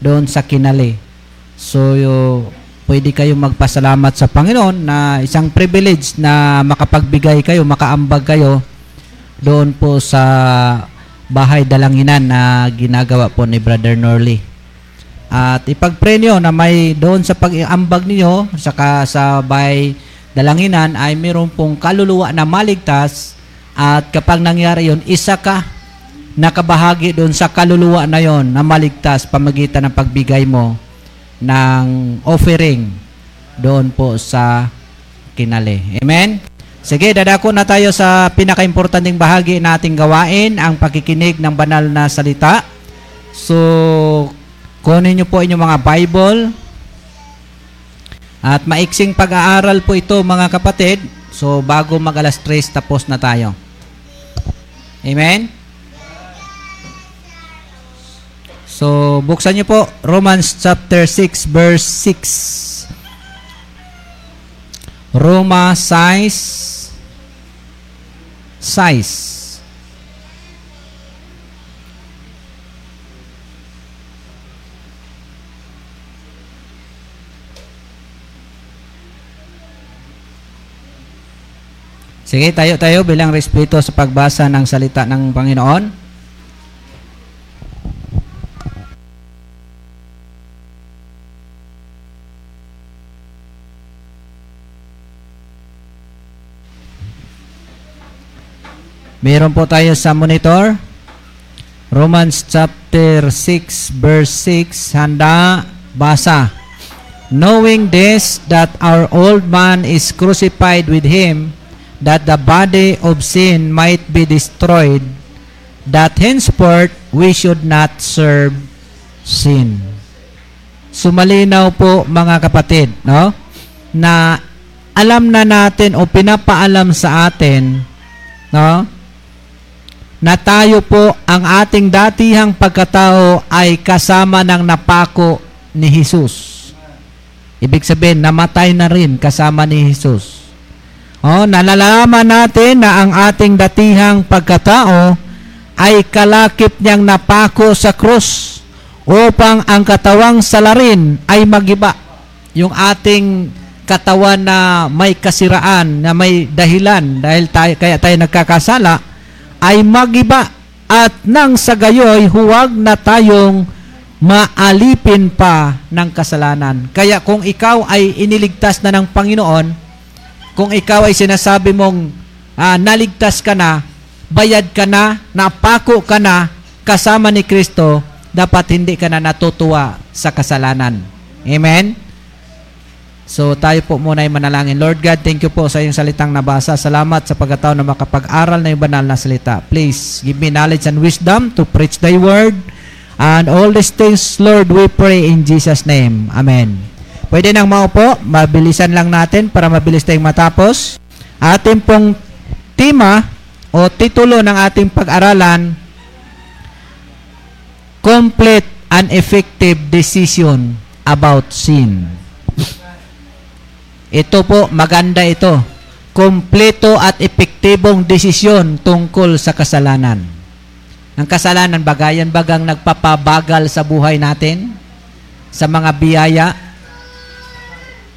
doon sa Kinali. So yo, pwede kayong magpasalamat sa Panginoon na isang privilege na makapagbigay kayo, makaambag kayo doon po sa bahay dalanginan na ginagawa po ni Brother Norley. At ipag-pray nyo na may doon sa pag-iambag ninyo saka sa bahay dalanginan ay mayroon pong kaluluwa na maligtas at kapag nangyari yon isa ka nakabahagi doon sa kaluluwa na yon na maligtas pamagitan ng pagbigay mo ng offering doon po sa kinali. Amen? Sige, dadako na tayo sa pinakaimportanteng bahagi nating gawain, ang pakikinig ng banal na salita. So, kunin niyo po inyong mga Bible. At maiksing pag-aaral po ito mga kapatid. So, bago mag alas 3, tapos na tayo. Amen? So, buksan niyo po Romans chapter 6 verse 6. Roma 6 6. Sige, tayo tayo bilang respeto sa pagbasa ng salita ng Panginoon. Meron po tayo sa monitor. Romans chapter 6 verse 6. Handa, basa. Knowing this, that our old man is crucified with him, that the body of sin might be destroyed, that henceforth we should not serve sin. Sumalinaw po mga kapatid, no? Na alam na natin o pinapaalam sa atin, no? Na tayo po ang ating datihang pagkatao ay kasama ng napako ni Jesus. Ibig sabihin, namatay na rin kasama ni Jesus. Oh, nalalaman natin na ang ating datihang pagkatao ay kalakip niyang napako sa krus upang ang katawang salarin ay magiba. Yung ating katawan na may kasiraan, na may dahilan dahil tayo, kaya tayo nagkakasala, ay magiba at nang sa gayoy huwag na tayong maalipin pa ng kasalanan. Kaya kung ikaw ay iniligtas na ng Panginoon, kung ikaw ay sinasabi mong ah, naligtas ka na, bayad ka na, napako ka na, kasama ni Kristo, dapat hindi ka na natutuwa sa kasalanan. Amen? So tayo po muna ay manalangin. Lord God, thank you po sa iyong salitang nabasa. Salamat sa pagkataon na makapag-aral na yung banal na salita. Please, give me knowledge and wisdom to preach thy word. And all these things, Lord, we pray in Jesus' name. Amen. Pwede nang maupo, mabilisan lang natin para mabilis tayong matapos. Ating pong tema o titulo ng ating pag-aralan, Complete and Effective Decision about Sin. Ito po, maganda ito. Kompleto at epektibong desisyon tungkol sa kasalanan. Ang kasalanan, bagayan bagang nagpapabagal sa buhay natin, sa mga biyaya.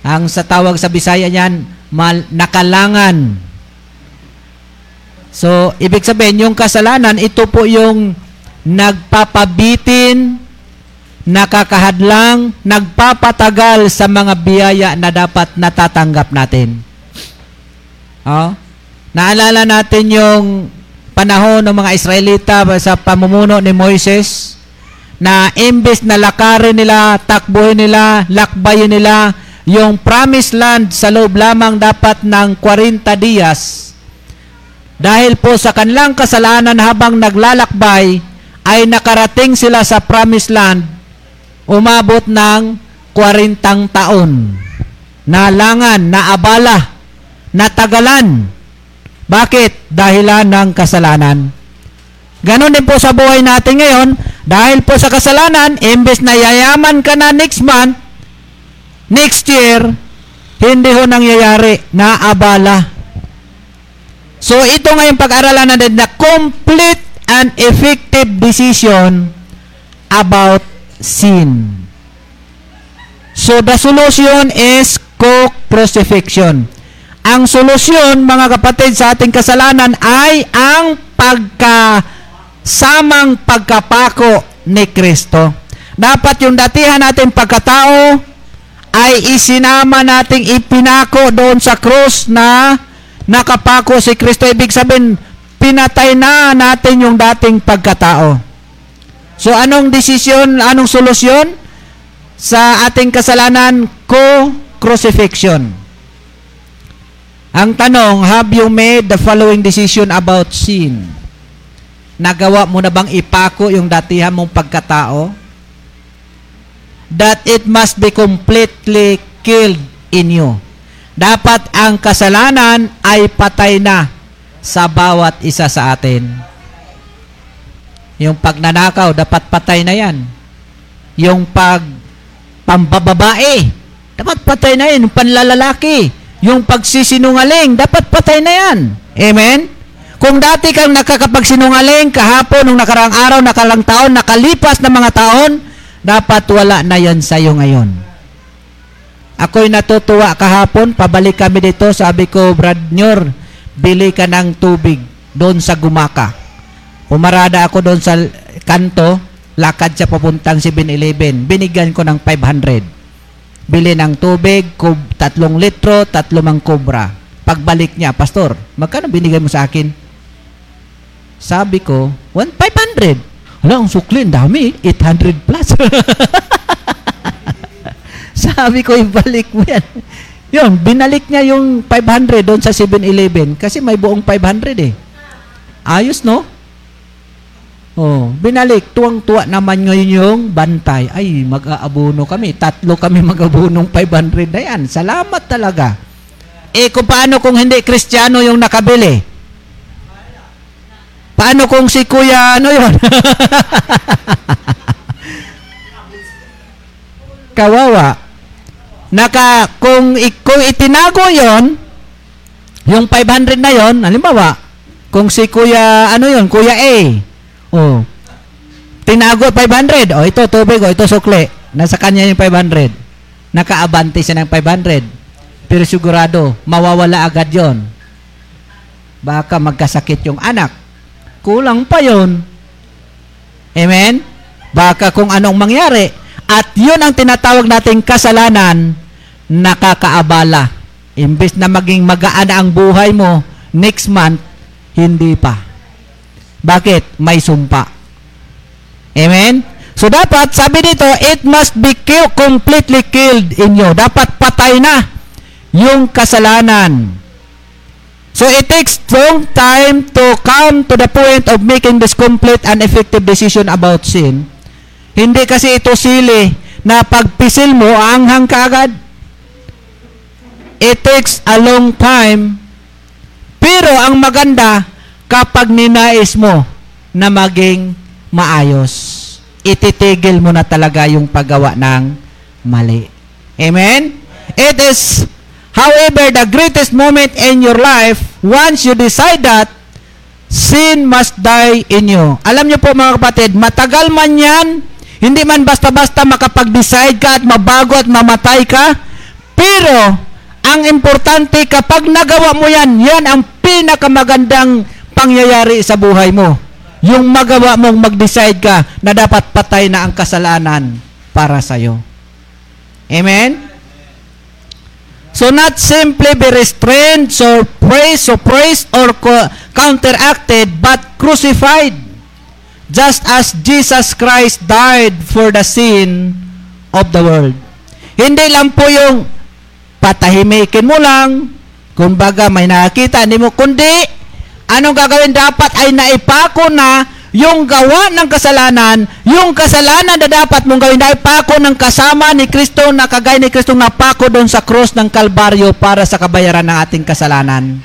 Ang sa tawag sa Bisaya niyan, mal, nakalangan. So, ibig sabihin, yung kasalanan, ito po yung nagpapabitin, nakakahadlang, nagpapatagal sa mga biyaya na dapat natatanggap natin. Oh? Naalala natin yung panahon ng mga Israelita sa pamumuno ni Moises na imbes na lakarin nila, takbuhin nila, lakbayin nila yung promised land sa loob lamang dapat ng 40 dias dahil po sa kanilang kasalanan habang naglalakbay ay nakarating sila sa promised land umabot ng 40 taon. Nalangan, naabala, natagalan. Bakit? Dahilan ng kasalanan. Ganon din po sa buhay natin ngayon, dahil po sa kasalanan, imbes na yayaman ka na next month, next year, hindi ho nangyayari, naabala. So ito ngayon pag-aralan natin na complete and effective decision about sin. So the solution is co-crucifixion. Ang solusyon, mga kapatid, sa ating kasalanan ay ang pagkasamang pagkapako ni Kristo. Dapat yung datihan natin pagkatao ay isinama nating ipinako doon sa krus na nakapako si Kristo. Ibig sabihin, pinatay na natin yung dating pagkatao. So anong desisyon, anong solusyon sa ating kasalanan? crucifixion. Ang tanong, have you made the following decision about sin? Nagawa mo na bang ipako yung datihan mong pagkatao? That it must be completely killed in you. Dapat ang kasalanan ay patay na sa bawat isa sa atin. Yung pagnanakaw, dapat patay na yan. Yung pag pambababae, dapat patay na yan. Yung panlalalaki, yung pagsisinungaling, dapat patay na yan. Amen? Kung dati kang nakakapagsinungaling kahapon, nung nakaraang araw, nakalang taon, nakalipas na mga taon, dapat wala na yan sa'yo ngayon. Ako'y natutuwa kahapon, pabalik kami dito, sabi ko, Brad Nyor, bili ka ng tubig doon sa Gumaka. Pumarada ako doon sa kanto, lakad siya papuntang 7-Eleven. Binigyan ko ng 500. Bili ng tubig, kub, tatlong litro, tatlo mang kubra. Pagbalik niya, Pastor, magkano binigay mo sa akin? Sabi ko, 1, 500. Wala, ang sukli, dami, 800 plus. <laughs> Sabi ko, ibalik mo yan. Yun, binalik niya yung 500 doon sa 7-Eleven kasi may buong 500 eh. Ayos, no? Oh, binalik. Tuwang-tuwa naman ngayon yung bantay. Ay, mag-aabuno kami. Tatlo kami mag-abunong 500 na yan. Salamat talaga. Eh, kung paano kung hindi kristyano yung nakabili? Paano kung si kuya, ano yun? <laughs> Kawawa. Naka, kung, kung itinago yon yung 500 na yon halimbawa, kung si kuya, ano yon kuya A, oh, tinago 500, oh, ito tubig, oh, ito sukli, nasa kanya yung 500, nakaabante siya ng 500, pero sigurado, mawawala agad yon baka magkasakit yung anak, kulang pa yon Amen? Baka kung anong mangyari, at yun ang tinatawag nating kasalanan, nakakaabala. Imbes na maging magaan ang buhay mo, next month, hindi pa. Bakit? May sumpa. Amen? So dapat, sabi dito, it must be completely killed in you. Dapat patay na yung kasalanan. So it takes long time to come to the point of making this complete and effective decision about sin. Hindi kasi ito sili na pagpisil mo, aanghang ka agad. It takes a long time. Pero ang maganda, kapag ninais mo na maging maayos, ititigil mo na talaga yung paggawa ng mali. Amen? It is, however, the greatest moment in your life, once you decide that, sin must die in you. Alam niyo po mga kapatid, matagal man yan, hindi man basta-basta makapag-decide ka at mabago at mamatay ka, pero ang importante kapag nagawa mo yan, yan ang pinakamagandang pangyayari sa buhay mo. Yung magawa mong mag-decide ka na dapat patay na ang kasalanan para sa'yo. Amen? So not simply be restrained, so praise, so praise or co- counteracted, but crucified. Just as Jesus Christ died for the sin of the world. Hindi lang po yung patahimikin mo lang, kumbaga may nakita, hindi mo, kundi, anong gagawin dapat ay naipako na yung gawa ng kasalanan, yung kasalanan na dapat mong gawin, naipako ng kasama ni Kristo na kagaya ni Kristo napako doon sa cross ng Kalbaryo para sa kabayaran ng ating kasalanan.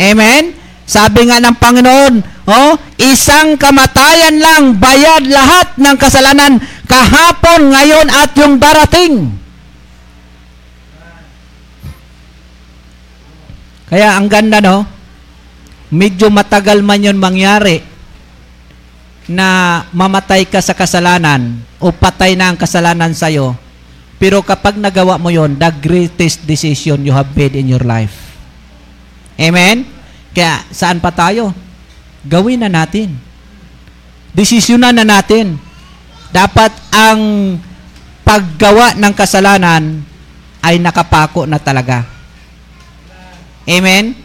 Amen? Sabi nga ng Panginoon, oh, isang kamatayan lang, bayad lahat ng kasalanan kahapon, ngayon at yung darating. Kaya ang ganda no, medyo matagal man yun mangyari na mamatay ka sa kasalanan o patay na ang kasalanan sa'yo. Pero kapag nagawa mo yon, the greatest decision you have made in your life. Amen? Kaya saan pa tayo? Gawin na natin. Desisyonan na natin. Dapat ang paggawa ng kasalanan ay nakapako na talaga. Amen?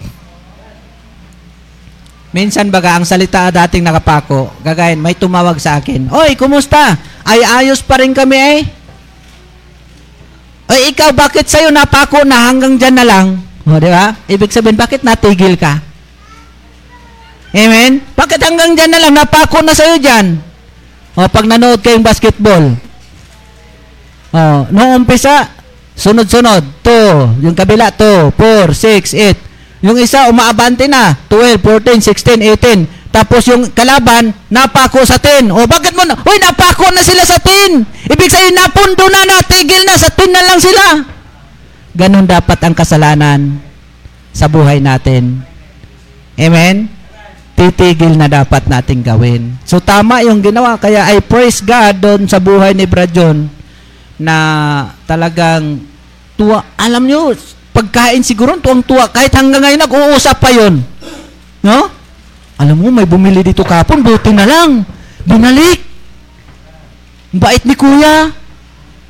Minsan baga, ang salita dating nakapako, gagayin, may tumawag sa akin, Oy, kumusta? Ay ayos pa rin kami eh. O ikaw, bakit sa'yo napako na hanggang dyan na lang? O, di ba? Ibig sabihin, bakit natigil ka? Amen? Bakit hanggang dyan na lang? Napako na sa'yo dyan. O, pag nanood kayong basketball. O, noong umpisa, sunod-sunod. 2, yung kabila, 2, 4, 6, 8. Yung isa, umaabante na. 12, 14, 16, 18. Tapos yung kalaban, napako sa 10. O, bakit mo na? Uy, napako na sila sa 10. Ibig sabihin, napundo na, natigil na, sa 10 na lang sila. Ganon dapat ang kasalanan sa buhay natin. Amen? Titigil na dapat nating gawin. So, tama yung ginawa. Kaya I praise God doon sa buhay ni Brad John na talagang tuwa. Alam nyo, pagkain siguro, tuwang-tuwa. Kahit hanggang ngayon, nag-uusap pa yon No? Alam mo, may bumili dito kapon, buti na lang. Binalik. Bait ni kuya.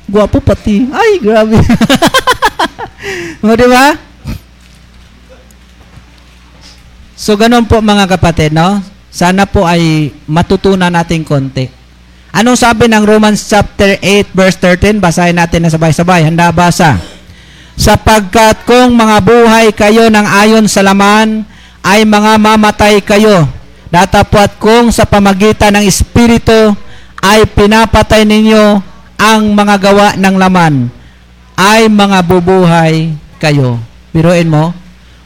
Gwapo pati. Ay, grabe. <laughs> o, di ba? So, ganun po mga kapatid, no? Sana po ay matutunan natin konti. Anong sabi ng Romans chapter 8 verse 13? Basahin natin na sabay-sabay. Handa basa. Sapagkat kung mga buhay kayo ng ayon sa laman, ay mga mamatay kayo. Datapwat kung sa pamagitan ng Espiritu ay pinapatay ninyo ang mga gawa ng laman, ay mga bubuhay kayo. Biruin mo,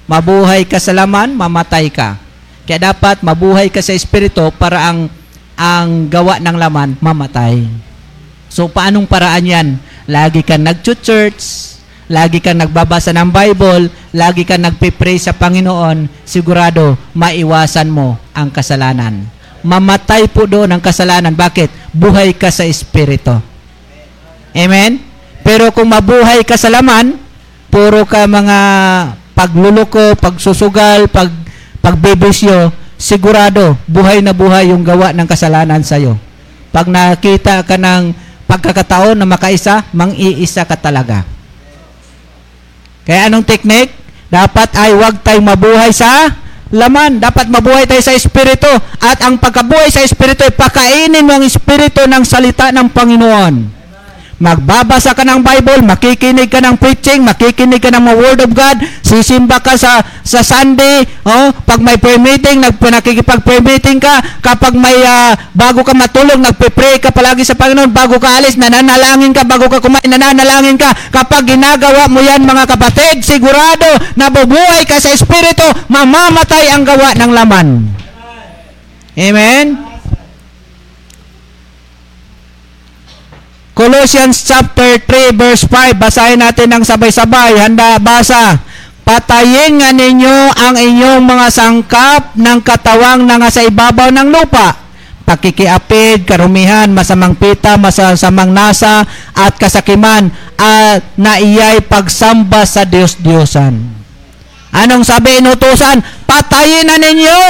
mabuhay ka sa laman, mamatay ka. Kaya dapat mabuhay ka sa Espiritu para ang ang gawa ng laman, mamatay. So, paanong paraan yan? Lagi kang nag-church, lagi kang nagbabasa ng Bible, lagi kang nagpe-pray sa Panginoon, sigurado maiwasan mo ang kasalanan. Mamatay po doon ang kasalanan. Bakit? Buhay ka sa Espiritu. Amen? Pero kung mabuhay ka sa laman, puro ka mga pagluluko, pagsusugal, pag, pagbibisyo, sigurado, buhay na buhay yung gawa ng kasalanan sa'yo. Pag nakita ka ng pagkakataon na makaisa, mang-iisa ka talaga. Kaya anong technique? Dapat ay huwag tayong mabuhay sa laman. Dapat mabuhay tayo sa Espiritu. At ang pagkabuhay sa Espiritu ay pakainin mo ang Espiritu ng salita ng Panginoon. Magbabasa ka ng Bible, makikinig ka ng preaching, makikinig ka ng Word of God, sisimba ka sa sa Sunday, oh, pag may prayer meeting, nag nakikipag-prayer meeting ka, kapag may ah, bago ka matulog, nagpe-pray ka palagi sa Panginoon, bago ka alis, nananalangin ka, bago ka kumain, nananalangin ka. Kapag ginagawa mo yan mga kapatid, sigurado na bubuhay ka sa Espiritu, mamamatay ang gawa ng laman. Amen? Colossians chapter 3 verse 5 basahin natin ng sabay-sabay handa basa Patayin nga ninyo ang inyong mga sangkap ng katawang na nga sa ibabaw ng lupa pakikiapid, karumihan, masamang pita, masasamang nasa at kasakiman at naiyay pagsamba sa Diyos-Diyosan. Anong sabi inutusan? Patayin na ninyo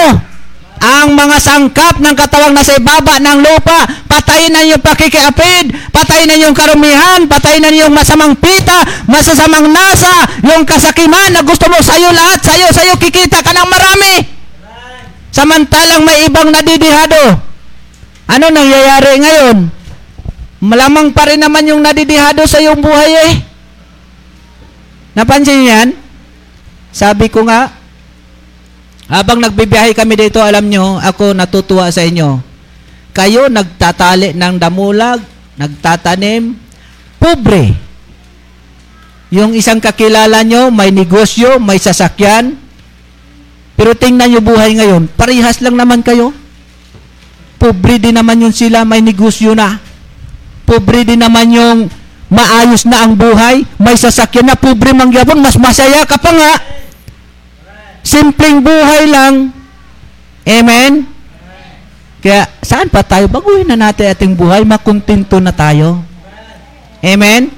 ang mga sangkap ng katawang nasa ibaba ng lupa, patayin na yung pakikiapid, patayin na yung karumihan, patayin na yung masamang pita, masasamang nasa, yung kasakiman na gusto mo sa'yo lahat, sa'yo, sa'yo kikita ka ng marami. Samantalang may ibang nadidihado. Ano nangyayari ngayon? Malamang pa rin naman yung nadidihado sa iyong buhay eh. Napansin niyo yan? Sabi ko nga, habang nagbibiyahe kami dito, alam nyo, ako natutuwa sa inyo. Kayo nagtatali ng damulag, nagtatanim, pobre. Yung isang kakilala nyo, may negosyo, may sasakyan, pero tingnan nyo buhay ngayon, parihas lang naman kayo. Pobre din naman yun sila, may negosyo na. Pobre din naman yung maayos na ang buhay, may sasakyan na, pobre mangyabon, mas masaya ka pa nga. Simpleng buhay lang. Amen? Kaya, saan pa tayo? Baguhin na natin ating buhay, makontento na tayo. Amen?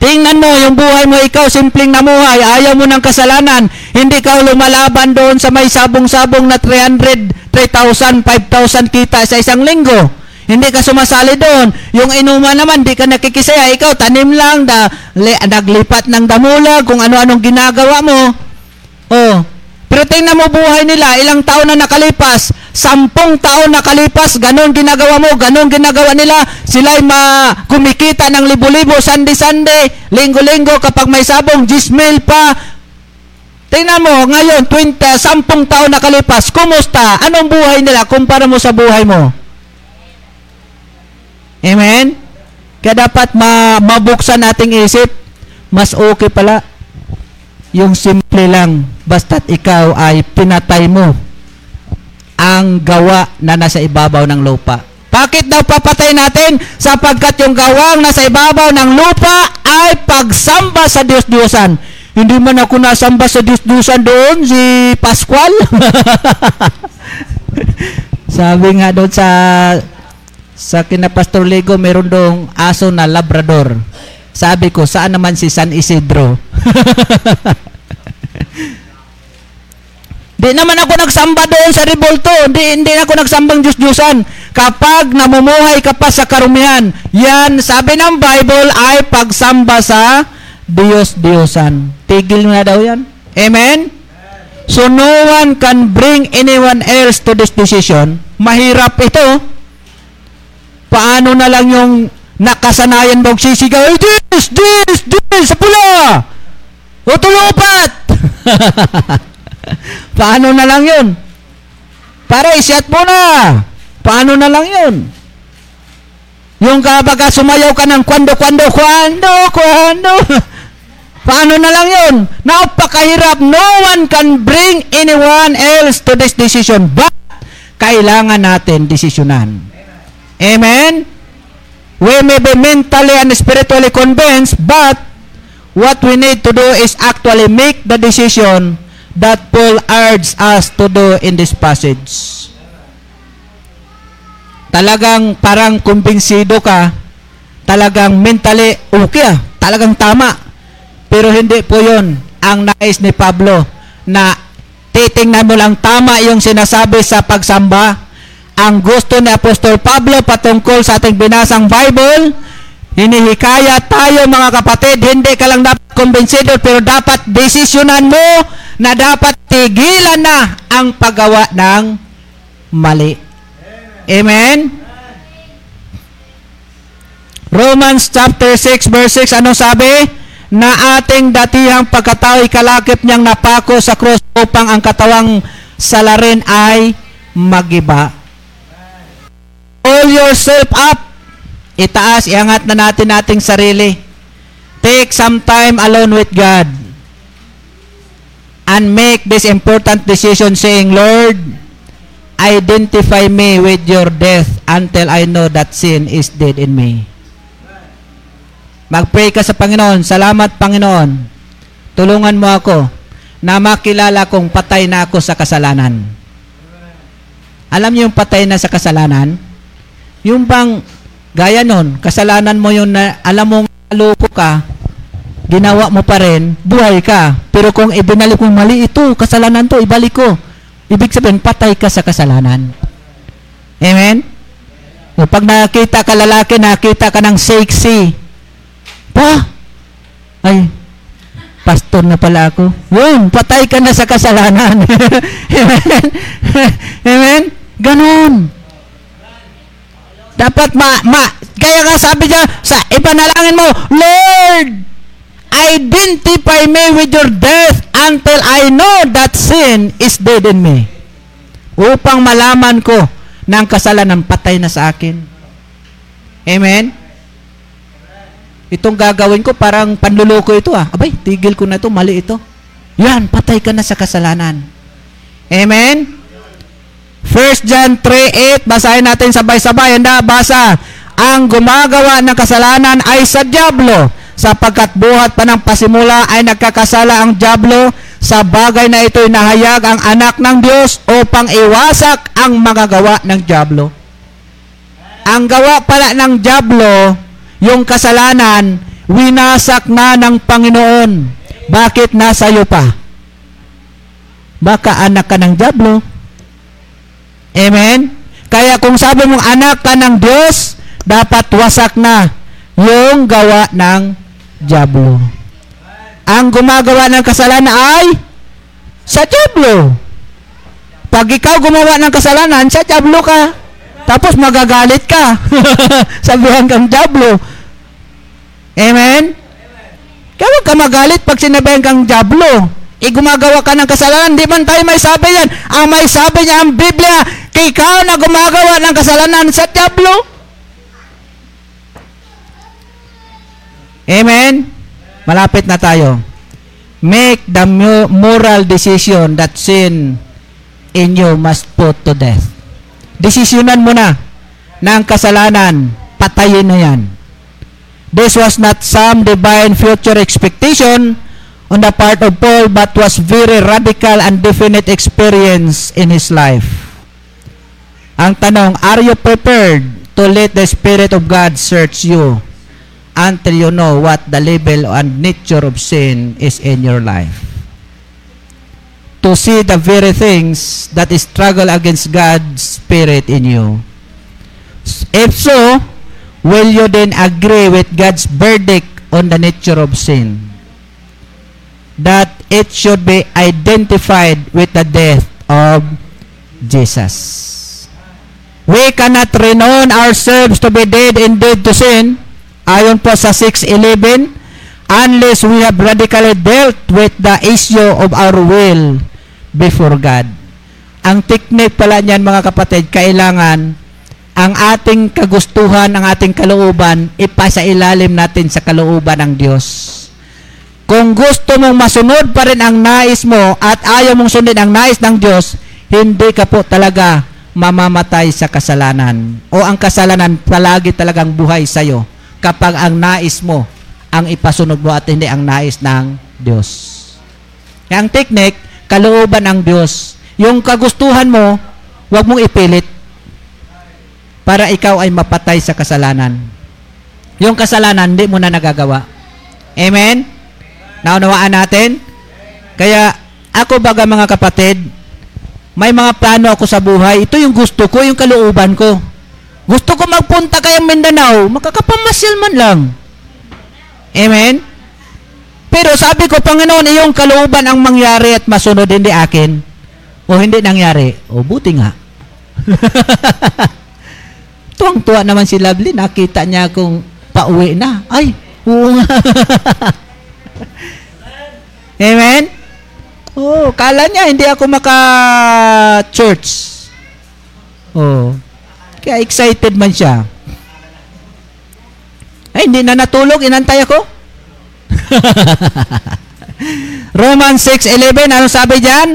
Tingnan mo yung buhay mo, ikaw simpleng namuhay, ayaw mo ng kasalanan, hindi ka lumalaban doon sa may sabong-sabong na 300, 3,000, 5,000 kita sa isang linggo. Hindi ka sumasali doon. Yung inuman naman, di ka nakikisaya. Ikaw, tanim lang, da, li, naglipat ng damula, kung ano-anong ginagawa mo. Oh. Pero tingnan mo buhay nila, ilang taon na nakalipas, sampung taon nakalipas, ganun ginagawa mo, ganun ginagawa nila. Sila'y ma kumikita ng libo-libo, Sunday-Sunday, linggo-linggo, kapag may sabong, gismail pa. Tingnan mo, ngayon, 20, sampung taon nakalipas, kumusta? Anong buhay nila kumpara mo sa buhay mo? Amen? Kaya dapat ma mabuksan nating isip, mas okay pala yung simple lang, basta't ikaw ay pinatay mo ang gawa na nasa ibabaw ng lupa. Bakit daw papatay natin? Sapagkat yung gawang nasa ibabaw ng lupa ay pagsamba sa Diyos-Diyosan. Hindi man ako nasamba sa Diyos-Diyosan doon, si Pascual. <laughs> Sabi nga doon sa sa kina Pastor Lego, meron doong aso na Labrador. Sabi ko, saan naman si San Isidro? <laughs> Di naman ako nagsamba doon sa Revolto. Hindi, hindi ako nagsambang Diyos-Diyosan. Kapag namumuhay ka pa sa karumihan, yan, sabi ng Bible, ay pagsamba sa Diyos-Diyosan. Tigil na daw yan. Amen? So no one can bring anyone else to this decision. Mahirap ito. Paano na lang yung nakasanayan mong sisigaw, "Ay, this, this, this, sa pula! O tulupat! <laughs> Paano na lang yun? Para iset mo na. Paano na lang yun? Yung kapag sumayaw ka ng kwando, kwando, kwando, kwando. <laughs> Paano na lang yun? Napakahirap. No one can bring anyone else to this decision. But, kailangan natin desisyonan. Amen? We may be mentally and spiritually convinced, but what we need to do is actually make the decision that Paul urges us to do in this passage. Talagang parang kumbinsido ka, talagang mentally okay ah, talagang tama. Pero hindi po yun ang nais ni Pablo na titingnan mo lang tama yung sinasabi sa pagsamba. Ang gusto ni Apostol Pablo patungkol sa ating binasang Bible, hinihikaya tayo mga kapatid, hindi ka lang dapat kumbinsido pero dapat desisyonan mo na dapat tigilan na ang paggawa ng mali. Amen? Romans chapter 6 verse 6, anong sabi? Na ating datihang pagkatao kalakip niyang napako sa krus upang ang katawang salarin ay magiba. All yourself up. Itaas, iangat na natin nating sarili. Take some time alone with God and make this important decision saying, Lord, identify me with your death until I know that sin is dead in me. Mag-pray ka sa Panginoon. Salamat, Panginoon. Tulungan mo ako na makilala kong patay na ako sa kasalanan. Alam niyo yung patay na sa kasalanan? Yung bang, gaya nun, kasalanan mo yun na alam mong loko ka, ginawa mo pa rin, buhay ka. Pero kung ibinalik mo mali ito, kasalanan to, ibalik ko. Ibig sabihin, patay ka sa kasalanan. Amen? O pag nakita ka lalaki, nakita ka ng sexy, pa, ay, pastor na pala ako. Yun, patay ka na sa kasalanan. <laughs> Amen? Amen? Ganon. Dapat ma, ma, kaya nga sabi niya, sa ipanalangin mo, Lord, identify me with your death until I know that sin is dead in me. Upang malaman ko na ang kasalanan patay na sa akin. Amen? Itong gagawin ko parang panluloko ito ah. Abay, tigil ko na ito, mali ito. Yan, patay ka na sa kasalanan. Amen? 1 John 3.8, basahin natin sabay-sabay. Handa, basa. Ang gumagawa ng kasalanan ay sa Diablo, sapagkat buhat pa ng pasimula ay nagkakasala ang Diablo, sa bagay na ito'y nahayag ang anak ng Diyos upang iwasak ang mga gawa ng Diablo. Ang gawa pala ng Diablo, yung kasalanan, winasak na ng Panginoon. Bakit nasa iyo pa? Baka anak ka ng Diablo. Amen? Kaya kung sabi mong anak ka ng Diyos, dapat wasak na yung gawa ng Diablo. Ang gumagawa ng kasalanan ay sa Diablo. Pag ikaw gumawa ng kasalanan, sa Diablo ka. Tapos magagalit ka. <laughs> Sabihan kang Diablo. Amen? Kaya huwag ka magalit pag sinabihan kang Diablo. E gumagawa ka ng kasalanan, di man tayo may sabi yan. Ang may sabi niya ang Biblia, ikaw na gumagawa ng kasalanan sa Diablo. Amen? Malapit na tayo. Make the mo- moral decision that sin in you must put to death. Desisyonan mo na na ang kasalanan, patayin na yan. This was not some divine future expectation on the part of Paul but was very radical and definite experience in his life. Ang tanong, are you prepared to let the Spirit of God search you until you know what the level and nature of sin is in your life? To see the very things that struggle against God's Spirit in you. If so, will you then agree with God's verdict on the nature of sin? That it should be identified with the death of Jesus. We cannot renown ourselves to be dead indeed to sin, ayon po sa 6.11, unless we have radically dealt with the issue of our will before God. Ang technique pala niyan mga kapatid, kailangan ang ating kagustuhan, ang ating kalooban, ipasa ilalim natin sa kalooban ng Diyos. Kung gusto mong masunod pa rin ang nais mo at ayaw mong sundin ang nais ng Diyos, hindi ka po talaga mamamatay sa kasalanan. O ang kasalanan palagi talagang buhay sa iyo kapag ang nais mo ang ipasunod mo at hindi ang nais ng Diyos. Kaya ang technique, kalooban ng Diyos. Yung kagustuhan mo, huwag mong ipilit para ikaw ay mapatay sa kasalanan. Yung kasalanan, hindi mo na nagagawa. Amen? Naunawaan natin? Kaya, ako baga mga kapatid, may mga plano ako sa buhay. Ito yung gusto ko, yung kalooban ko. Gusto ko magpunta kayong Mindanao, makakapamasyal man lang. Amen? Pero sabi ko, Panginoon, iyong kalooban ang mangyari at masunod, hindi akin. O hindi nangyari. O buti nga. <laughs> Tuwang-tuwa naman si Lovely, nakita niya akong pauwi na. Ay, oo nga. <laughs> <laughs> Amen? Oh, kala niya hindi ako maka-church. Oh. Kaya excited man siya. Ay, hindi na natulog. Inantay ako. Romans 6.11, ano sabi diyan?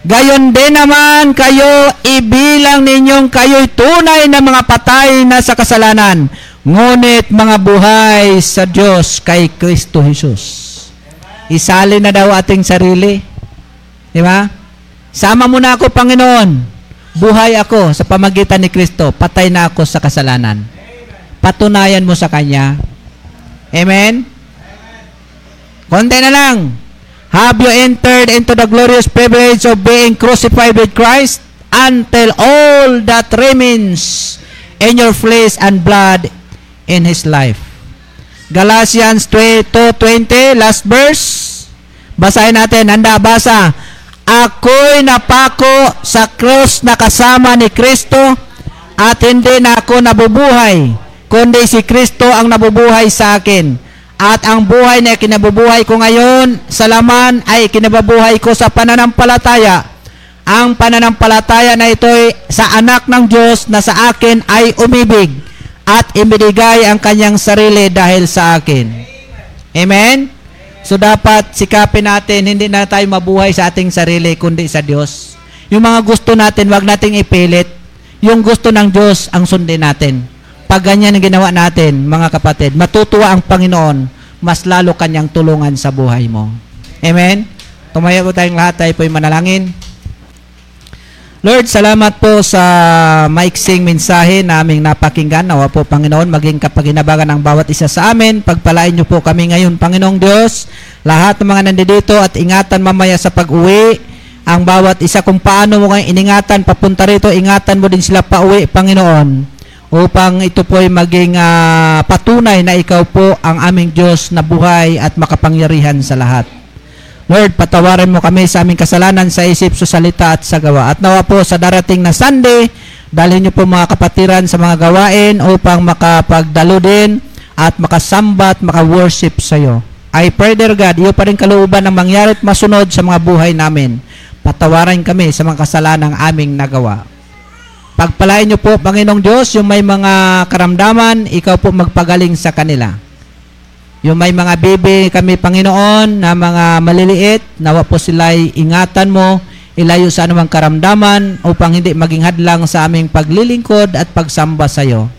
Gayon din naman kayo, ibilang ninyong kayo'y tunay na mga patay na sa kasalanan. Ngunit mga buhay sa Diyos kay Kristo Jesus. Isali na daw ating sarili. Di ba? Sama mo na ako, Panginoon. Buhay ako sa pamagitan ni Kristo. Patay na ako sa kasalanan. Patunayan mo sa Kanya. Amen? Konti na lang. Have you entered into the glorious privilege of being crucified with Christ until all that remains in your flesh and blood in His life? Galatians 2.20, last verse. Basahin natin. Handa, basa. Ako'y napako sa krus na kasama ni Kristo at hindi na ako nabubuhay, kundi si Kristo ang nabubuhay sa akin. At ang buhay na kinabubuhay ko ngayon sa laman ay kinabubuhay ko sa pananampalataya. Ang pananampalataya na ito'y sa anak ng Diyos na sa akin ay umibig at ibinigay ang kanyang sarili dahil sa akin. Amen? So dapat sikapin natin, hindi na tayo mabuhay sa ating sarili, kundi sa Diyos. Yung mga gusto natin, wag nating ipilit. Yung gusto ng Diyos, ang sundin natin. Pag ganyan ang ginawa natin, mga kapatid, matutuwa ang Panginoon, mas lalo kanyang tulungan sa buhay mo. Amen? Tumaya po tayong lahat, tayo po'y manalangin. Lord, salamat po sa maiksing mensahe na aming napakinggan. Nawa po, Panginoon, maging kapaginabagan ng bawat isa sa amin. Pagpalain niyo po kami ngayon, Panginoong Diyos. Lahat ng mga nandito at ingatan mamaya sa pag-uwi. Ang bawat isa kung paano mo kayong iningatan papunta rito, ingatan mo din sila pauwi, Panginoon. Upang ito po ay maging ah, patunay na ikaw po ang aming Diyos na buhay at makapangyarihan sa lahat. Lord, patawarin mo kami sa aming kasalanan sa isip, sa salita at sa gawa. At nawa po sa darating na Sunday, dalhin niyo po mga kapatiran sa mga gawain upang makapagdalo din at makasamba at maka-worship sa iyo. I pray, dear God, iyo pa rin kalooban ang mangyari at masunod sa mga buhay namin. Patawarin kami sa mga kasalanang aming nagawa. Pagpalain niyo po, Panginoong Diyos, yung may mga karamdaman, ikaw po magpagaling sa kanila. Yung may mga baby kami, Panginoon, na mga maliliit, nawa po sila'y ingatan mo, ilayo sa anumang karamdaman upang hindi maging hadlang sa aming paglilingkod at pagsamba sa iyo.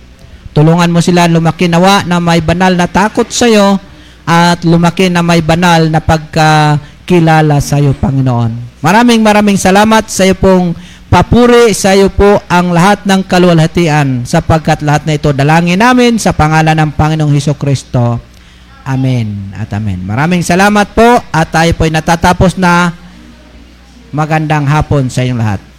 Tulungan mo sila lumaki nawa na may banal na takot sa iyo at lumaki na may banal na pagkakilala sa iyo, Panginoon. Maraming maraming salamat sa iyo pong papuri sa iyo po ang lahat ng kaluwalhatian sapagkat lahat na ito dalangin namin sa pangalan ng Panginoong Heso Kristo. Amen at amen. Maraming salamat po at tayo po ay natatapos na magandang hapon sa inyong lahat.